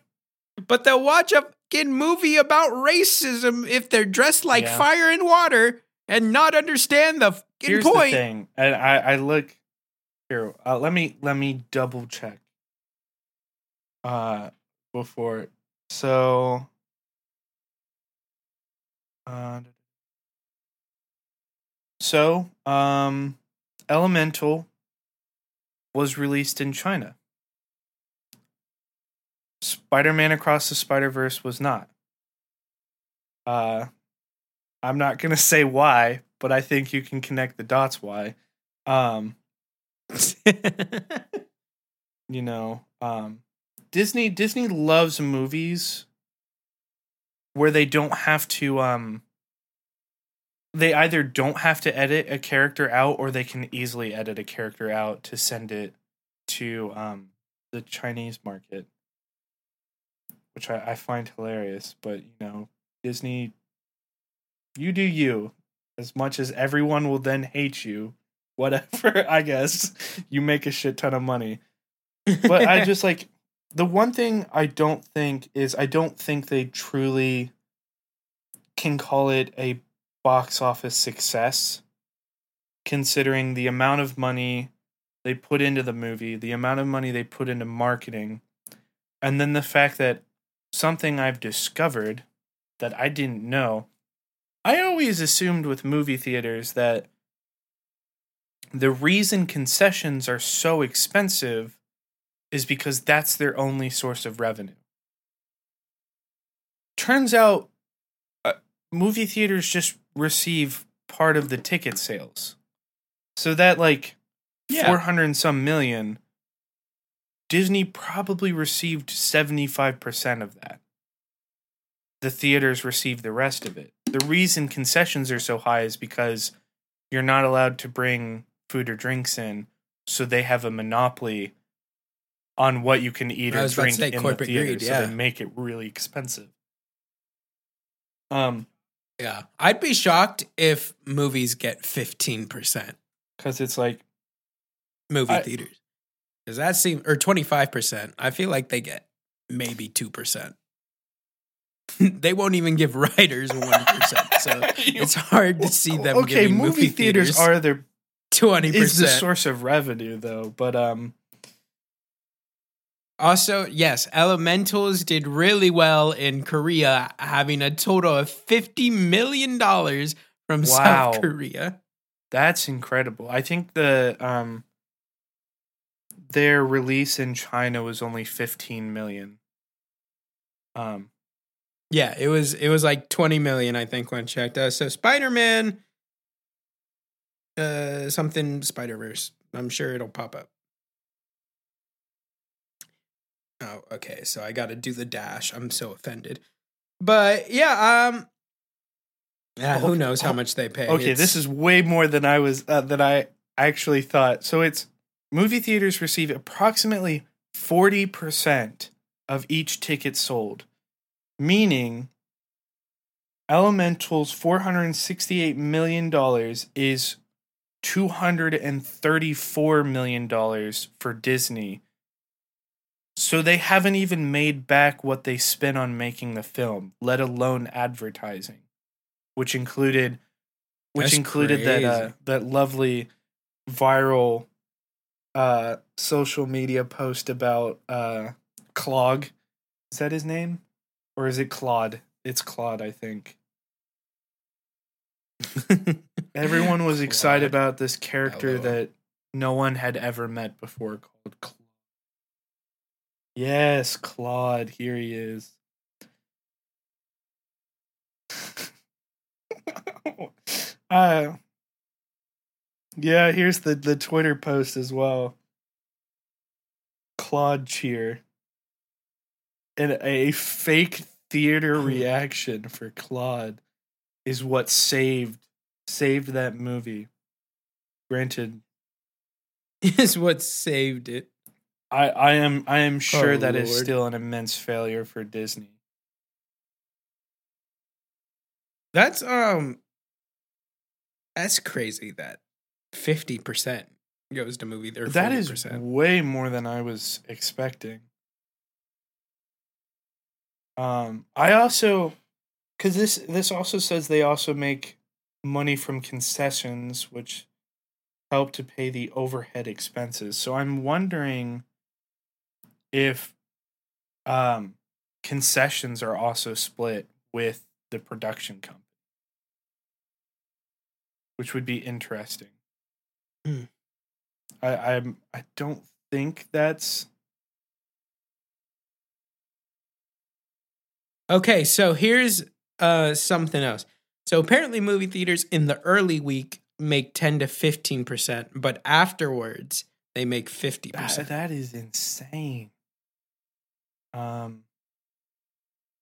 [SPEAKER 2] But they'll watch a fucking movie about racism if they're dressed like
[SPEAKER 1] Yeah.
[SPEAKER 2] fire and water and not understand the
[SPEAKER 1] Here's
[SPEAKER 2] point.
[SPEAKER 1] the thing. And I I look here. Uh, let me let me double check. Uh before so uh so um Elemental was released in China. Spider-Man Across the Spider-Verse was not. Uh I'm not going to say why, but I think you can connect the dots why. Um you know, um Disney Disney loves movies where they don't have to um they either don't have to edit a character out or they can easily edit a character out to send it to um the Chinese market. Which I, I find hilarious, but you know, Disney you do you. As much as everyone will then hate you, whatever, I guess. You make a shit ton of money but I just like the one thing I don't think is I don't think they truly can call it a box office success considering the amount of money they put into the movie, the amount of money they put into marketing, and then the fact that something I've discovered that I didn't know. I always assumed with movie theaters that the reason concessions are so expensive is because that's their only source of revenue. Turns out, uh, movie theaters just receive part of the ticket sales. So that, like,
[SPEAKER 2] Yeah.
[SPEAKER 1] 400 and some million, Disney probably received 75% of that. The theaters received the rest of it. The reason concessions are so high is because you're not allowed to bring food or drinks in, so they have a monopoly on what you can eat or
[SPEAKER 2] was about to
[SPEAKER 1] drink in the theater,
[SPEAKER 2] greed,
[SPEAKER 1] so they make it really expensive. Um,
[SPEAKER 2] yeah. I'd be shocked if movies get 15%
[SPEAKER 1] because it's like
[SPEAKER 2] movie
[SPEAKER 1] I-
[SPEAKER 2] theaters. Because that seems, or 25%. I feel like they get maybe 2%. they won't even give writers 1%. So it's hard to see them
[SPEAKER 1] okay,
[SPEAKER 2] giving
[SPEAKER 1] movie,
[SPEAKER 2] movie
[SPEAKER 1] theaters
[SPEAKER 2] theaters
[SPEAKER 1] are their
[SPEAKER 2] 20%.
[SPEAKER 1] is the source of revenue though, but um,
[SPEAKER 2] Also, yes, Elementals did really well in Korea, having a total of $50 million from
[SPEAKER 1] Wow.
[SPEAKER 2] South Korea.
[SPEAKER 1] that's incredible. I think the um, their release in China was only 15 million. Um,
[SPEAKER 2] Yeah, it was it was like 20 million, I think, when checked. Uh, so Spider Man, uh, something Spider Verse. I'm sure it'll pop up. Oh, okay. So I got to do the dash. I'm so offended. But yeah, um, yeah, who knows how
[SPEAKER 1] oh,
[SPEAKER 2] much they pay?
[SPEAKER 1] Okay, this is way more than I was uh, than I actually thought. So it's movie theaters receive approximately 40% of each ticket sold, meaning Elemental's 468 million dollars is 234 million dollars for Disney. So they haven't even made back what they spent on making the film, let alone advertising, which included which
[SPEAKER 2] That's
[SPEAKER 1] included that uh, that lovely viral uh social media post about uh Clog. Is that his name? Or is it Clod? It's Clod, I think. Everyone was excited
[SPEAKER 2] Clod.
[SPEAKER 1] about this character
[SPEAKER 2] Hello.
[SPEAKER 1] that no one had ever met before called Clod. Yes, Clod. Here he is. uh, yeah, here's the, the Twitter post as well. Clod cheer. And a fake theater reaction for Clod is what saved saved that movie. Granted,
[SPEAKER 2] is what saved it.
[SPEAKER 1] I, I am I am sure
[SPEAKER 2] Oh,
[SPEAKER 1] that is
[SPEAKER 2] Lord.
[SPEAKER 1] still an immense failure for Disney.
[SPEAKER 2] That's um that's crazy that 50% goes to movie theater.
[SPEAKER 1] That is way more than I was expecting. Um, I also, because this this also says they also make money from concessions, which help to pay the overhead expenses. So I'm wondering if um, concessions are also split with the production company, which would be interesting.
[SPEAKER 2] Hmm.
[SPEAKER 1] I I'm I don't think that's
[SPEAKER 2] Okay, so here's uh something else. So apparently movie theaters in the early week make 10 to 15%, but afterwards they make 50%.
[SPEAKER 1] that, that is insane. Um,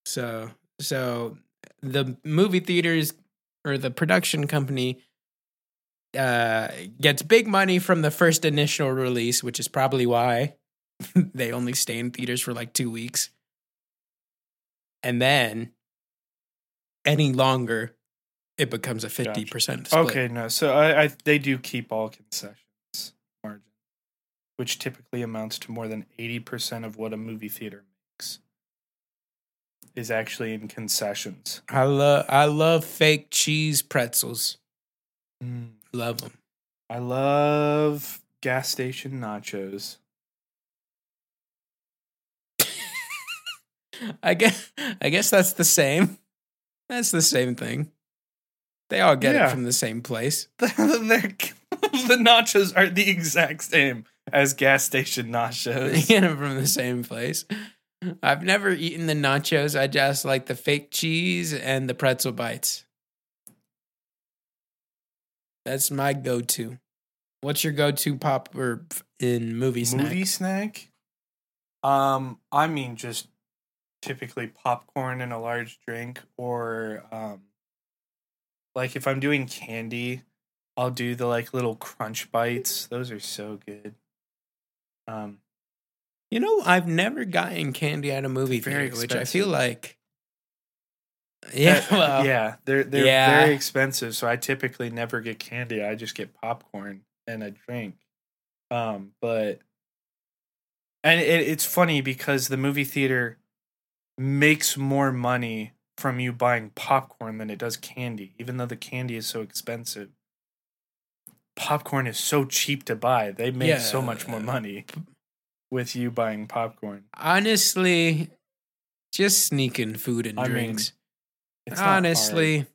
[SPEAKER 2] So so the movie theaters or the production company uh gets big money from the first initial release, which is probably why they only stay in theaters for like 2 weeks. And then any longer it becomes a 50% split.
[SPEAKER 1] okay, no. So I, I they do keep all concessions margin, which typically amounts to more than eighty percent of what a movie theater makes. Is actually in concessions.
[SPEAKER 2] I love I love fake cheese pretzels.
[SPEAKER 1] Mm.
[SPEAKER 2] Love them.
[SPEAKER 1] I love gas station nachos.
[SPEAKER 2] I guess I guess that's the same. That's the same thing. They all get
[SPEAKER 1] Yeah.
[SPEAKER 2] it from the same place.
[SPEAKER 1] They're- the nachos are the exact same as gas station
[SPEAKER 2] They
[SPEAKER 1] nachos.
[SPEAKER 2] get it from the same place. I've never eaten the nachos. I just like the fake cheese and the pretzel bites. That's my go-to. What's your go-to pop or in movie snack?
[SPEAKER 1] Movie snack? Um, I mean just typically popcorn and a large drink, or um, like if I'm doing candy, I'll do the like little crunch bites. Those are so good. Um,
[SPEAKER 2] You know, I've never gotten candy at a movie theater, which I feel like. Yeah, well,
[SPEAKER 1] yeah, they're they're
[SPEAKER 2] yeah.
[SPEAKER 1] very expensive, so I typically never get candy. I just get popcorn and a drink. Um, but and it, it's funny because the movie theater makes more money from you buying popcorn than it does candy, even though the candy is so expensive. Popcorn is so cheap to buy; they make so much more
[SPEAKER 2] uh,
[SPEAKER 1] money with you buying popcorn.
[SPEAKER 2] honestly, just sneaking food and
[SPEAKER 1] I mean,
[SPEAKER 2] drinks.
[SPEAKER 1] Not
[SPEAKER 2] honestly,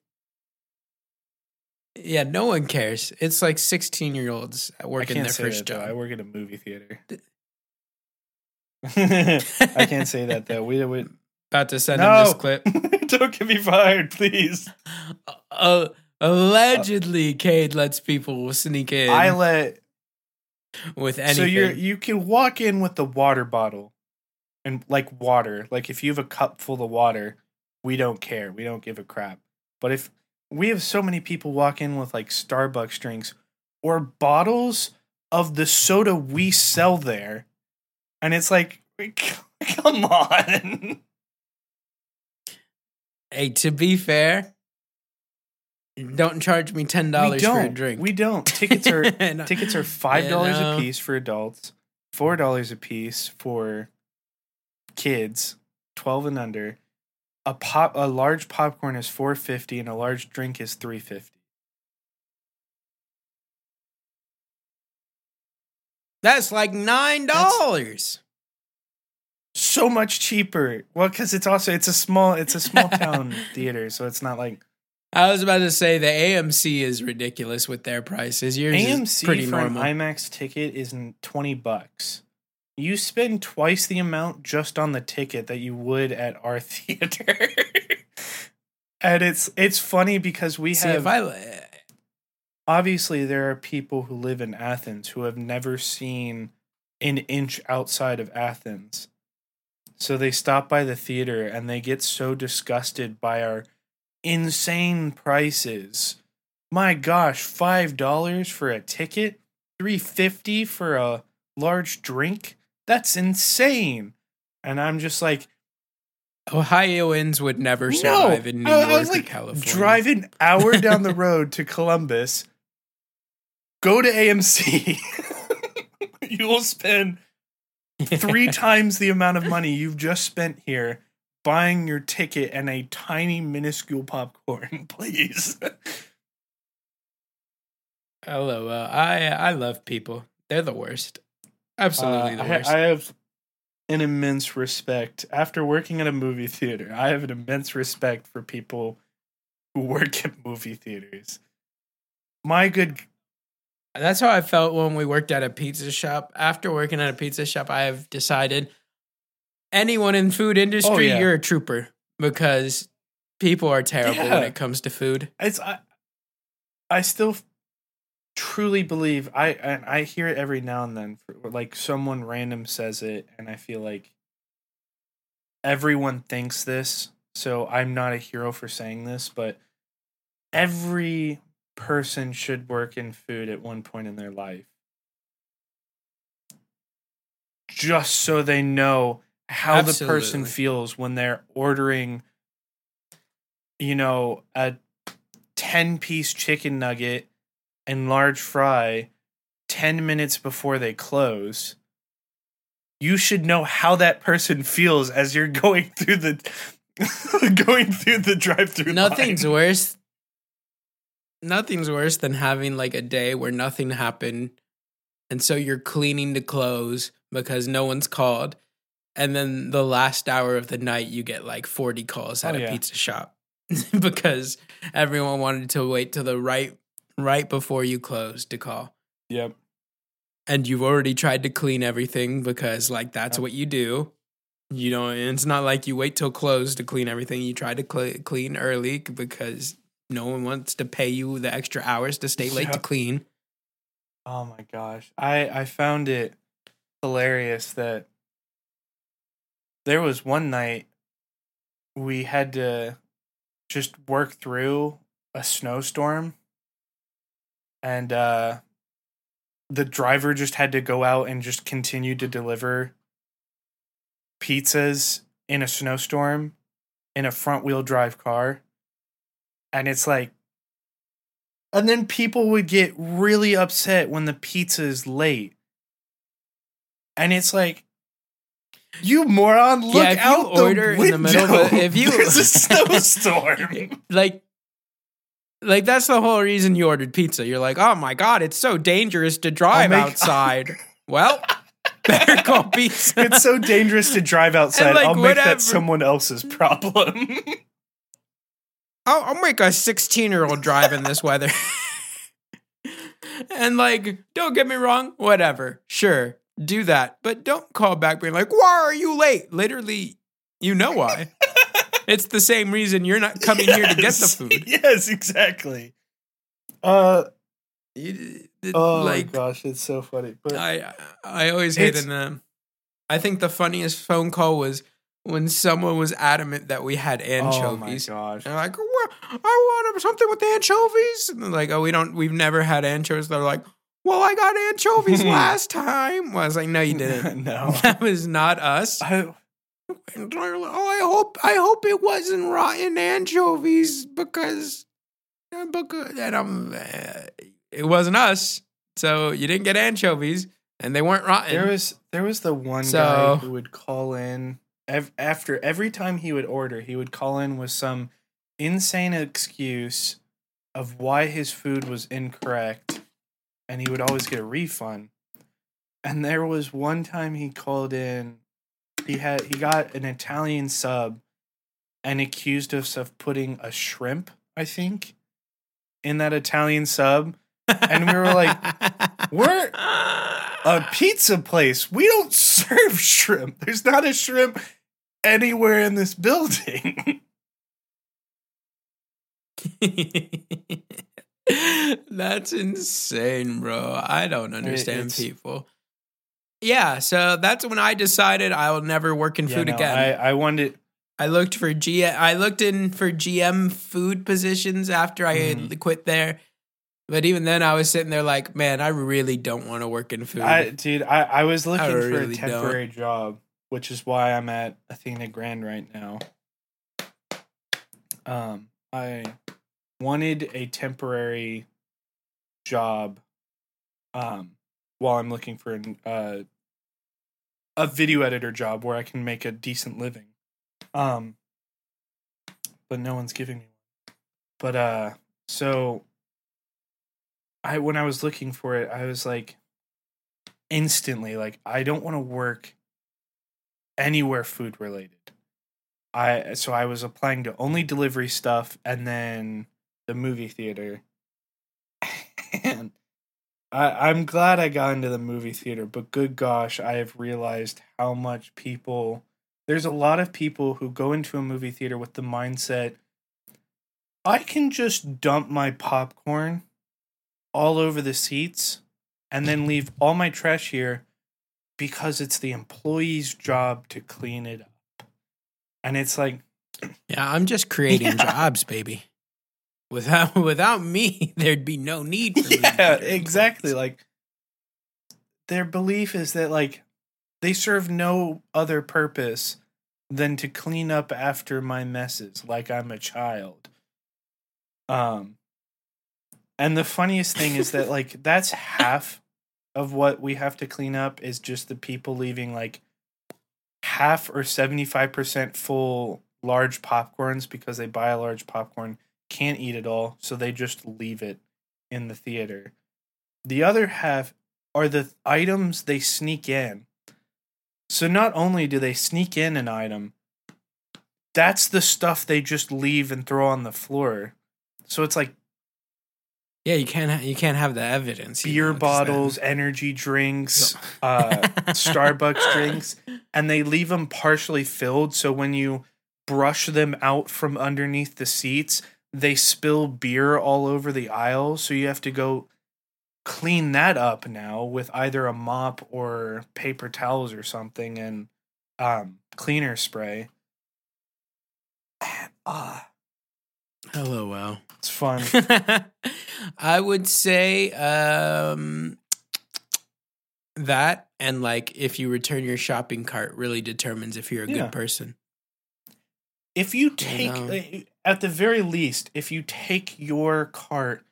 [SPEAKER 2] yeah, no one cares. It's like sixteen-year-olds working their first
[SPEAKER 1] that, though.
[SPEAKER 2] job.
[SPEAKER 1] I work at a movie theater. I can't say that though. We would
[SPEAKER 2] About to send him this clip.
[SPEAKER 1] Don't get me fired, please.
[SPEAKER 2] Uh, allegedly, Cade lets people sneak in
[SPEAKER 1] I let
[SPEAKER 2] with anything.
[SPEAKER 1] so you you can walk in with the water bottle and like water. Like if you have a cup full of water, we don't care. We don't give a crap. But if we have so many people walk in with like Starbucks drinks or bottles of the soda we sell there, and it's like, come on.
[SPEAKER 2] Hey, to be fair, don't charge me ten dollars for a drink.
[SPEAKER 1] We don't. Tickets are
[SPEAKER 2] No.
[SPEAKER 1] tickets are five dollars
[SPEAKER 2] know.
[SPEAKER 1] a piece for adults, four dollars a piece for kids, twelve and under. A pop a large popcorn is four fifty and a large drink is three fifty.
[SPEAKER 2] That's like nine dollars.
[SPEAKER 1] So much cheaper. Well, because it's also it's a small it's a small town theater, so it's not like
[SPEAKER 2] I was about to say the AMC is ridiculous with their prices. Yours is
[SPEAKER 1] AMC
[SPEAKER 2] pretty
[SPEAKER 1] for
[SPEAKER 2] normal.
[SPEAKER 1] an IMAX ticket is twenty bucks. You spend twice the amount just on the ticket that you would at our theater. and it's it's funny because we
[SPEAKER 2] See,
[SPEAKER 1] have
[SPEAKER 2] I
[SPEAKER 1] obviously there are people who live in Athens who have never seen an inch outside of Athens. So they stop by the theater and they get so disgusted by our insane prices. My gosh, $5 for a ticket, 350 for a large drink? That's insane. And I'm just like,
[SPEAKER 2] Ohioans would never
[SPEAKER 1] no,
[SPEAKER 2] survive in New
[SPEAKER 1] I
[SPEAKER 2] York
[SPEAKER 1] was like,
[SPEAKER 2] California.
[SPEAKER 1] drive an hour down the road to Columbus, go to AMC. you will spend three times the amount of money you've just spent here buying your ticket and a tiny minuscule popcorn, please.
[SPEAKER 2] Hello, uh, I I love people. They're the worst. Absolutely
[SPEAKER 1] Uh,
[SPEAKER 2] the
[SPEAKER 1] I,
[SPEAKER 2] worst.
[SPEAKER 1] I have an immense respect. After working at a movie theater, I have an immense respect for people who work at movie theaters. My good
[SPEAKER 2] That's how I felt when we worked at a pizza shop. After working at a pizza shop, I have decided anyone in food oh, industry,
[SPEAKER 1] Oh, yeah.
[SPEAKER 2] you're a trooper because people are terrible when it comes to food.
[SPEAKER 1] it's I, I still truly believe I and I hear it every now and then for, like someone random says it and I feel like everyone thinks this so I'm not a hero for saying this but every person should work in food at one point in their life just so they know how the person feels when they're ordering you know a 10 piece chicken nugget and large fry 10 minutes before they close you should know how that person feels as you're going through the going through the drive-through
[SPEAKER 2] Nothing's
[SPEAKER 1] line.
[SPEAKER 2] worse. Nothing's worse than having like a day where nothing happened, and so you're cleaning to close because no one's called, and then the last hour of the night you get like 40 calls at
[SPEAKER 1] Oh,
[SPEAKER 2] a
[SPEAKER 1] yeah.
[SPEAKER 2] pizza shop because everyone wanted to wait till the right right before you closed to call.
[SPEAKER 1] yep
[SPEAKER 2] and you've already tried to clean everything because like that's
[SPEAKER 1] Yep.
[SPEAKER 2] what you do. You know, it's not like you wait till close to clean everything. You try to cl- clean early because no one wants to pay you the extra hours to stay late to clean.
[SPEAKER 1] oh my gosh. I i found it hilarious that there was one night we had to just work through a snowstorm and uh the driver just had to go out and just continue to deliver pizzas in a snowstorm in a front wheel drive car and it's like and then people would get really upset when the pizza is late and it's like you moron look
[SPEAKER 2] Yeah,
[SPEAKER 1] out the
[SPEAKER 2] order in the
[SPEAKER 1] window.
[SPEAKER 2] middle of a- if you-
[SPEAKER 1] there's a snowstorm
[SPEAKER 2] Like, like that's the whole reason you ordered pizza. You're like, oh my god, it's so dangerous to drive
[SPEAKER 1] make-
[SPEAKER 2] outside. well, better call pizza.
[SPEAKER 1] it's so dangerous to drive outside
[SPEAKER 2] like,
[SPEAKER 1] i'll make
[SPEAKER 2] whatever.
[SPEAKER 1] that someone else's problem
[SPEAKER 2] I'll, I'll make a 16 year old drive in this weather. and like, don't get me wrong, whatever, sure, do that, but don't call back being like, "Why are you late?" Literally, you know why. it's the same reason you're not coming here to get the food.
[SPEAKER 1] yes exactly uh
[SPEAKER 2] You- it-
[SPEAKER 1] oh
[SPEAKER 2] like,
[SPEAKER 1] my gosh it's so funny but
[SPEAKER 2] I I always hated them. I think the funniest phone call was when someone was adamant that we had anchovies.
[SPEAKER 1] oh my gosh
[SPEAKER 2] They're like, "What? I want something with anchovies. And they're like, oh, we don't, we've never had anchovies. They're like, well, I got anchovies last time. Well, I was like, no, you didn't.
[SPEAKER 1] no
[SPEAKER 2] that was not us.
[SPEAKER 1] I,
[SPEAKER 2] And oh, I hope, I hope it wasn't rotten anchovies because, uh, because, and I'm, uh, it wasn't us. So you didn't get anchovies, and they weren't rotten.
[SPEAKER 1] There was there was the one
[SPEAKER 2] So-
[SPEAKER 1] guy who would call in ev- after every time he would order, he would call in with some insane excuse of why his food was incorrect, and he would always get a refund. And there was one time he called in, he had he got an Italian sub, and accused us of putting a shrimp I think, in that Italian sub. And we were like, we're a pizza place. We don't serve shrimp. There's not a shrimp anywhere in this building.
[SPEAKER 2] That's insane, bro. I don't understand
[SPEAKER 1] it's-
[SPEAKER 2] people. Yeah, so that's when I decided I will never work in
[SPEAKER 1] Yeah,
[SPEAKER 2] food
[SPEAKER 1] no,
[SPEAKER 2] again.
[SPEAKER 1] I, I wanted
[SPEAKER 2] I looked for G. I looked in for GM food positions after I had mm-hmm. quit there, but even then, I was sitting there like, man, I really don't want to work in food.
[SPEAKER 1] I dude, I, I was looking for
[SPEAKER 2] really
[SPEAKER 1] a temporary job, which is why I'm at Athena Grand right now. Um, I wanted a temporary job um while I'm looking for an, uh, a video editor job where I can make a decent living. Um but no one's giving me one. But uh so I when I was looking for it, I was like instantly like I don't want to work anywhere food related. I so I was applying to only delivery stuff and then the movie theater. and I, I'm glad I got into the movie theater, but good gosh, I have realized how much people there's a lot of people who go into a movie theater with the mindset I can just dump my popcorn all over the seats and then leave all my trash here because it's the employee's job to clean it up. And it's like,
[SPEAKER 2] yeah, I'm just creating
[SPEAKER 1] Yeah.
[SPEAKER 2] jobs, baby. Without without me, there'd be no need for
[SPEAKER 1] yeah, exactly. Like, their belief is that, like, they serve no other purpose than to clean up after my messes, like I'm a child. Um, and the funniest thing is that, like, that's half of what we have to clean up is just the people leaving, like, half or 75% full large popcorns because they buy a large popcorn, can't eat it all, so they just leave it in the theater. The other half are the items they sneak in. So not only do they sneak in an item, that's the stuff they just leave and throw on the floor. So it's like
[SPEAKER 2] yeah, you can't ha- you can't have the evidence. you
[SPEAKER 1] beer
[SPEAKER 2] know, 'cause then-
[SPEAKER 1] bottles, energy drinks, uh, Starbucks drinks, and they leave them partially filled. So when you brush them out from underneath the seats, they spill beer all over the aisle. So you have to go clean that up now with either a mop or paper towels or something and um, cleaner spray. And, ah,
[SPEAKER 2] Hello, well.
[SPEAKER 1] it's fun.
[SPEAKER 2] I would say um, that, and like if you return your shopping cart, really determines if you're a
[SPEAKER 1] Yeah.
[SPEAKER 2] good person.
[SPEAKER 1] if you take
[SPEAKER 2] know.
[SPEAKER 1] uh, at the very least if you take your cart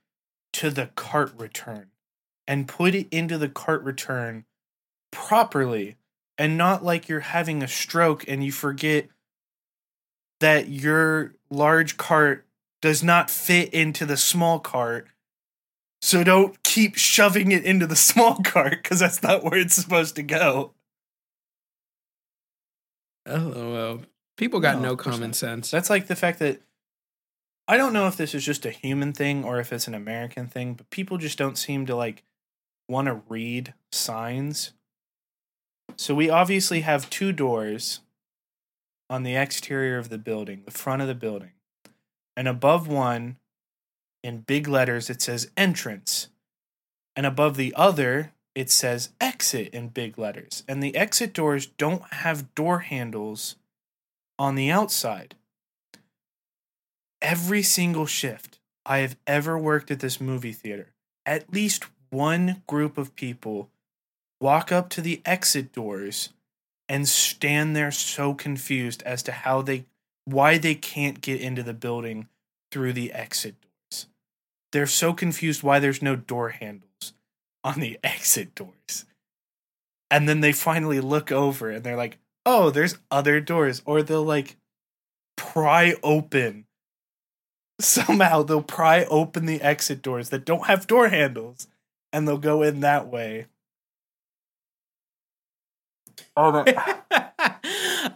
[SPEAKER 1] to the cart return and put it into the cart return properly and not like you're having a stroke and you forget that your large cart does not fit into the small cart so don't keep shoving it into the small cart because that's not where it's supposed to go
[SPEAKER 2] Oh well, people got
[SPEAKER 1] No,
[SPEAKER 2] no, common sense.
[SPEAKER 1] That's like the fact that I don't know if this is just a human thing or if it's an American thing, but people just don't seem to like want to read signs. So we obviously have two doors on the exterior of the building, the front of the building. And above one in big letters it says entrance. And above the other it says exit in big letters. And the exit doors don't have door handles on the outside. Every single shift I have ever worked at this movie theater, at least one group of people walk up to the exit doors and stand there so confused as to how they why they can't get into the building through the exit doors. They're so confused why there's no door handles on the exit doors. And then they finally look over and they're like, "Oh, there's other doors." Or they'll like pry open somehow they'll pry open the exit doors that don't have door handles and they'll go in that way. Oh,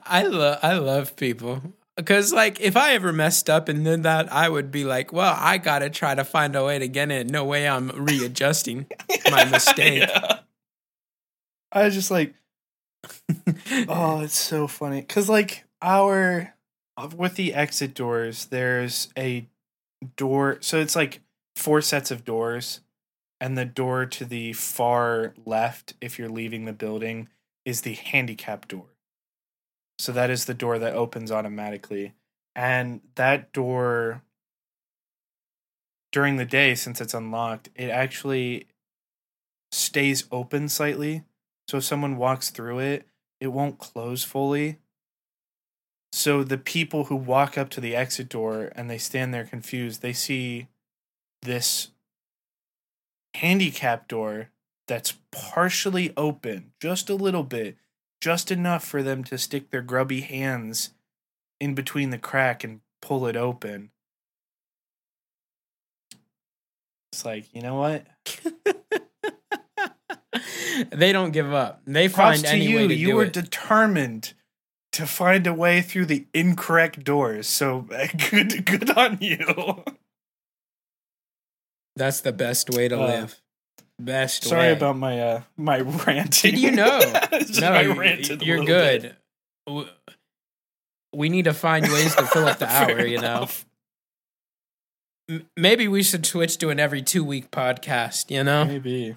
[SPEAKER 2] I love I love people. Because, like, if I ever messed up and did that, I would be like, well, I got to try to find a way to get in. No way I'm readjusting my mistake.
[SPEAKER 1] Yeah. I was just like, oh, it's so funny because like our with the exit doors, there's a door. So it's like four sets of doors, and the door to the far left, if you're leaving the building, is the handicap door. So that is the door that opens automatically, and that door during the day, since it's unlocked, it actually stays open slightly. So if someone walks through it, it won't close fully. So the people who walk up to the exit door and they stand there confused, they see this handicap door that's partially open, just a little bit, just enough for them to stick their grubby hands in between the crack and pull it open. It's like, you know what?
[SPEAKER 2] they don't give up. They
[SPEAKER 1] Props
[SPEAKER 2] find
[SPEAKER 1] to
[SPEAKER 2] any
[SPEAKER 1] you.
[SPEAKER 2] way to
[SPEAKER 1] you
[SPEAKER 2] do
[SPEAKER 1] were
[SPEAKER 2] it.
[SPEAKER 1] determined to find a way through the incorrect doors. So good, good on you.
[SPEAKER 2] That's the best way to
[SPEAKER 1] Uh,
[SPEAKER 2] live. Best.
[SPEAKER 1] Sorry
[SPEAKER 2] way.
[SPEAKER 1] about my uh my ranting.
[SPEAKER 2] Did you know? No, you, you're good.
[SPEAKER 1] bit.
[SPEAKER 2] We need to find ways to fill up the hour. You know. M- maybe we should switch to an every two week podcast. You know,
[SPEAKER 1] Maybe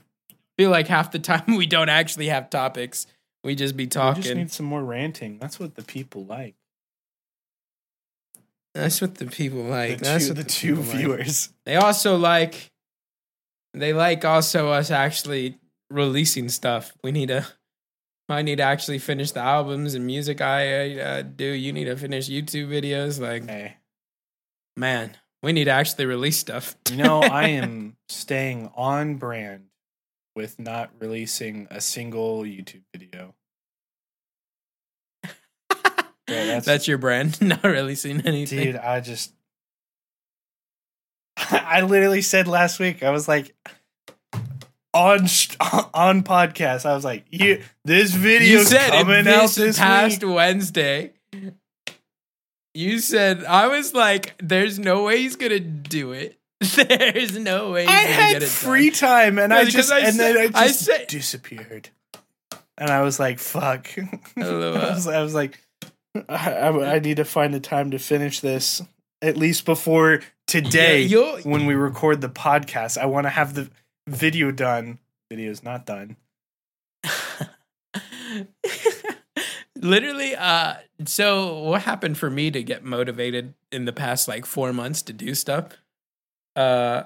[SPEAKER 2] feel like half the time we don't actually have topics. We just be talking.
[SPEAKER 1] we just need some more ranting. That's what the people like.
[SPEAKER 2] That's what the people like.
[SPEAKER 1] the
[SPEAKER 2] That's
[SPEAKER 1] two,
[SPEAKER 2] what
[SPEAKER 1] the
[SPEAKER 2] the
[SPEAKER 1] two
[SPEAKER 2] people like.
[SPEAKER 1] viewers.
[SPEAKER 2] They also like. They like also us actually releasing stuff. We need to. I need to actually finish the albums and music I uh, do. You need to finish YouTube videos. Like,
[SPEAKER 1] Hey,
[SPEAKER 2] man, we need to actually release stuff.
[SPEAKER 1] you know I am staying on brand with not releasing a single YouTube video.
[SPEAKER 2] That's,
[SPEAKER 1] that's-
[SPEAKER 2] your brand, not releasing anything.
[SPEAKER 1] Dude, I just I literally said last week I was like on on podcast I was like you this
[SPEAKER 2] you said it
[SPEAKER 1] coming out
[SPEAKER 2] this
[SPEAKER 1] this
[SPEAKER 2] past
[SPEAKER 1] week.
[SPEAKER 2] Wednesday. You said I was like, "There's no way he's gonna do it. There's no way." He's
[SPEAKER 1] I
[SPEAKER 2] gonna
[SPEAKER 1] had free time and
[SPEAKER 2] No,
[SPEAKER 1] I just
[SPEAKER 2] I
[SPEAKER 1] and then
[SPEAKER 2] said-
[SPEAKER 1] I
[SPEAKER 2] I
[SPEAKER 1] just
[SPEAKER 2] said-
[SPEAKER 1] disappeared. And I was like, fuck. I, was, uh. I was like I, I, I need to find the time to finish this at least before today
[SPEAKER 2] you'll-
[SPEAKER 1] when we record the podcast. I want to have the video done. Video's not done.
[SPEAKER 2] Literally, uh, so what happened for me to get motivated in the past like four months to do stuff? Uh,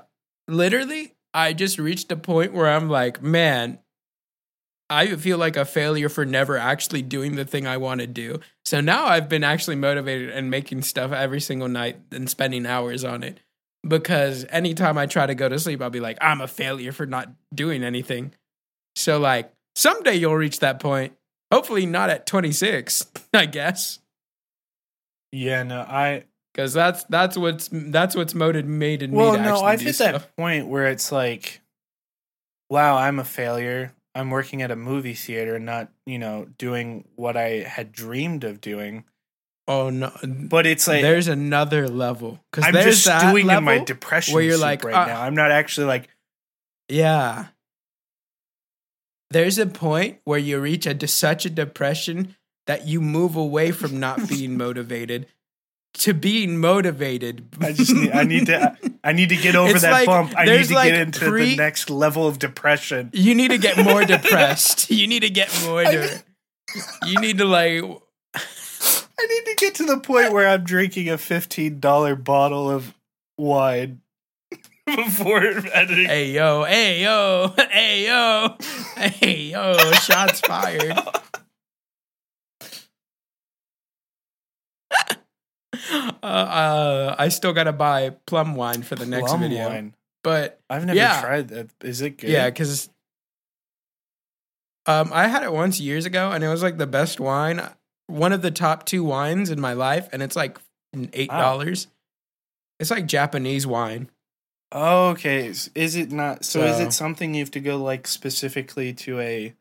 [SPEAKER 2] literally, I just reached a point where I'm like, man, I feel like a failure for never actually doing the thing I want to do. So now I've been actually motivated and making stuff every single night and spending hours on it. Because anytime I try to go to sleep, I'll be like, I'm a failure for not doing anything. So, like, someday you'll reach that point. Hopefully, not at 26, I guess.
[SPEAKER 1] Yeah, no, I
[SPEAKER 2] Because that's that's what's that's what's motivated me
[SPEAKER 1] well,
[SPEAKER 2] to
[SPEAKER 1] no, I've hit
[SPEAKER 2] stuff.
[SPEAKER 1] that point where it's like, wow, I'm a failure. I'm working at a movie theater, and not you know doing what I had dreamed of doing.
[SPEAKER 2] Oh no!
[SPEAKER 1] But it's like
[SPEAKER 2] there's another level because
[SPEAKER 1] I'm
[SPEAKER 2] there's
[SPEAKER 1] just
[SPEAKER 2] that
[SPEAKER 1] doing in my depression
[SPEAKER 2] where you're like,
[SPEAKER 1] right
[SPEAKER 2] uh,
[SPEAKER 1] now. I'm not actually like,
[SPEAKER 2] Yeah. There's a point where you reach a such a depression that you move away from not being motivated to being motivated.
[SPEAKER 1] I just need, I need to I need to get over
[SPEAKER 2] It's
[SPEAKER 1] that
[SPEAKER 2] like-
[SPEAKER 1] bump. I need to
[SPEAKER 2] like
[SPEAKER 1] get into
[SPEAKER 2] pre-
[SPEAKER 1] the next level of depression.
[SPEAKER 2] You need to get more depressed. You need to get more. De- you need to like.
[SPEAKER 1] I need to get to the point where I'm drinking a fifteen dollar bottle of wine before editing.
[SPEAKER 2] Hey yo! Hey yo! Hey yo! Hey yo! Shots fired. Uh, uh, I still gotta buy plum wine for the next
[SPEAKER 1] Plum
[SPEAKER 2] video,
[SPEAKER 1] wine.
[SPEAKER 2] but
[SPEAKER 1] I've never
[SPEAKER 2] Yeah.
[SPEAKER 1] tried that. Is it good?
[SPEAKER 2] Yeah, because um, I had it once years ago, and it was like the best wine, one of the top two wines in my life, and it's like eight dollars. It's like Japanese wine.
[SPEAKER 1] Oh, okay. Is is it not? So, is it something you have to go like specifically to a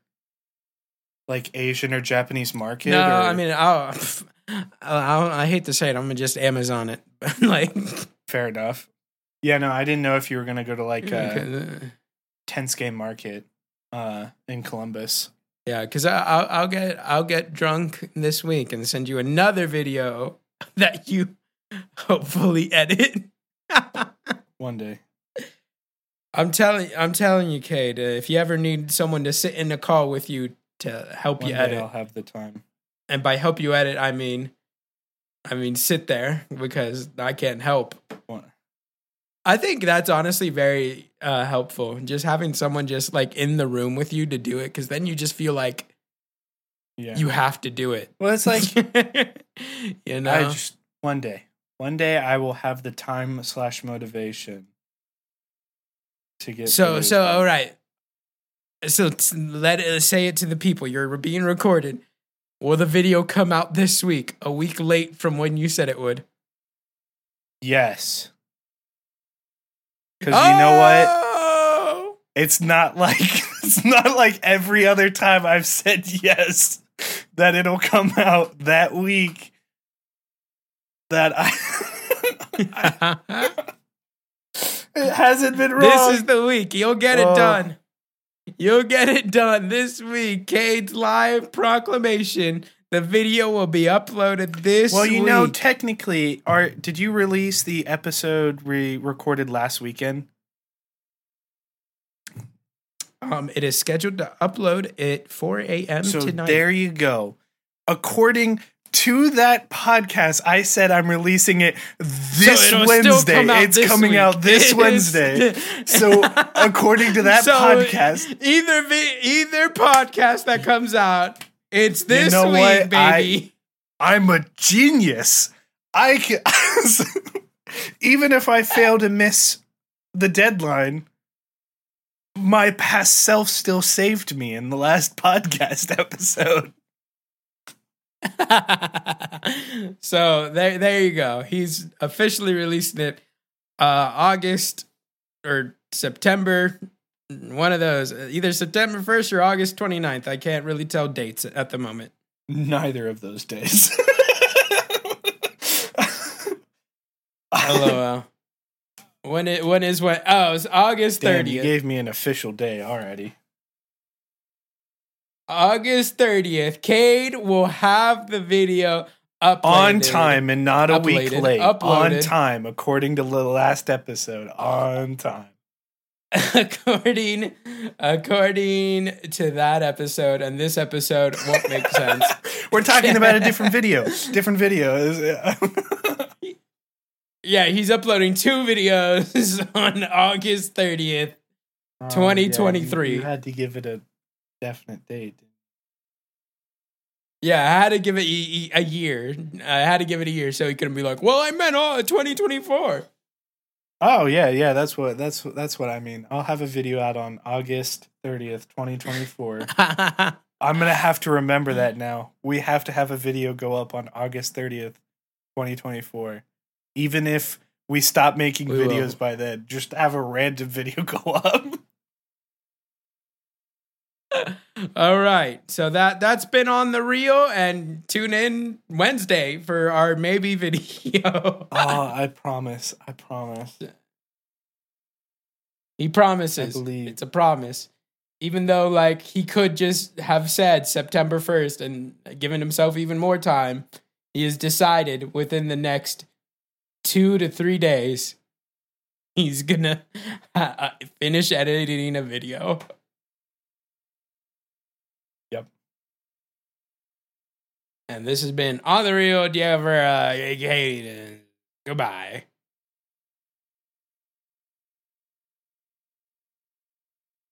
[SPEAKER 1] like Asian or Japanese market?
[SPEAKER 2] no,
[SPEAKER 1] or-
[SPEAKER 2] I mean, I'll, I, I hate to say it, I'm gonna just Amazon it. like,
[SPEAKER 1] Fair enough. Yeah, no, I didn't know if you were gonna go to like a
[SPEAKER 2] uh,
[SPEAKER 1] Tensuke Market uh, in Columbus.
[SPEAKER 2] yeah, because I'll I'll get I'll get drunk this week and send you another video that you hopefully edit.
[SPEAKER 1] One day.
[SPEAKER 2] I'm telling I'm telling you, Kate, uh, if you ever need someone to sit in a call with you to help
[SPEAKER 1] One
[SPEAKER 2] you edit,
[SPEAKER 1] I'll have the time.
[SPEAKER 2] And by help you edit, I mean, I mean sit there because I can't help. I think that's honestly very uh, helpful. Just having someone just like in the room with you to do it, because then you just feel like
[SPEAKER 1] Yeah.
[SPEAKER 2] you have to do it.
[SPEAKER 1] well, it's like
[SPEAKER 2] you know,
[SPEAKER 1] I just one day, one day I will have the time slash motivation to get.
[SPEAKER 2] so so all right. So let it say it to the people. You're being recorded. Will the video come out this week? A week late from when you said it would.
[SPEAKER 1] Yes. Because you know what?
[SPEAKER 2] Oh!
[SPEAKER 1] It's not like it's not like every other time I've said yes that it'll come out that week. That I. it hasn't been wrong.
[SPEAKER 2] This is the week. You'll get it
[SPEAKER 1] Oh.
[SPEAKER 2] done. You'll get it done this week. Cade's live proclamation. The video will be uploaded this
[SPEAKER 1] well, you know, technically, are did you release the episode we recorded last weekend?
[SPEAKER 2] um, it is scheduled to upload at 4 a.m.
[SPEAKER 1] So
[SPEAKER 2] tonight.
[SPEAKER 1] there you go. According to that podcast, I said I'm releasing it this
[SPEAKER 2] still
[SPEAKER 1] Wednesday. It's
[SPEAKER 2] this
[SPEAKER 1] coming
[SPEAKER 2] week.
[SPEAKER 1] out this
[SPEAKER 2] It is-
[SPEAKER 1] Wednesday. So according to that
[SPEAKER 2] So,
[SPEAKER 1] podcast,
[SPEAKER 2] either either podcast that comes out, it's this
[SPEAKER 1] know
[SPEAKER 2] week,
[SPEAKER 1] what?
[SPEAKER 2] baby.
[SPEAKER 1] I'm a genius. I can, even if I fail to miss the deadline, my past self still saved me in the last podcast episode.
[SPEAKER 2] so there, there you go. He's officially releasing it uh, August or September, one of those, either September 1st or August 29th. I can't really tell dates at the moment.
[SPEAKER 1] Neither of those days.
[SPEAKER 2] LOL. when it when is when? Oh, it's August
[SPEAKER 1] Damn, you gave me an official day already.
[SPEAKER 2] August 30th. Cade will have the video uploaded
[SPEAKER 1] On time and not a week late.
[SPEAKER 2] Uploaded.
[SPEAKER 1] On time, according to the last episode. On time.
[SPEAKER 2] according according to that episode and this episode won't make sense
[SPEAKER 1] We're talking about a different video. Different video.
[SPEAKER 2] yeah he's uploading two videos on august 30th
[SPEAKER 1] Oh,
[SPEAKER 2] 2023.
[SPEAKER 1] yeah, you, you had to give it a definite date.
[SPEAKER 2] yeah i had to give it a year i had to give it a year so he couldn't be like well i meant oh 2024
[SPEAKER 1] Oh yeah, yeah. That's what that's that's what I mean. I'll have a video out on August thirtieth, twenty twenty four. I'm gonna have to remember mm. that now. We have to have a video go up on August thirtieth, twenty twenty four. Even if we stop making
[SPEAKER 2] We will.
[SPEAKER 1] videos by then, just have a random video go up.
[SPEAKER 2] All right so that that's been on the reel and tune in wednesday for our maybe video
[SPEAKER 1] oh, I promise. I promise.
[SPEAKER 2] He promises.
[SPEAKER 1] I believe.
[SPEAKER 2] It's a promise. Even though, like, he could just have said September 1st and given himself even more time, he has decided within the next two to three days, he's gonna uh, finish editing a video. And this has been On the Reel. Uh, Goodbye.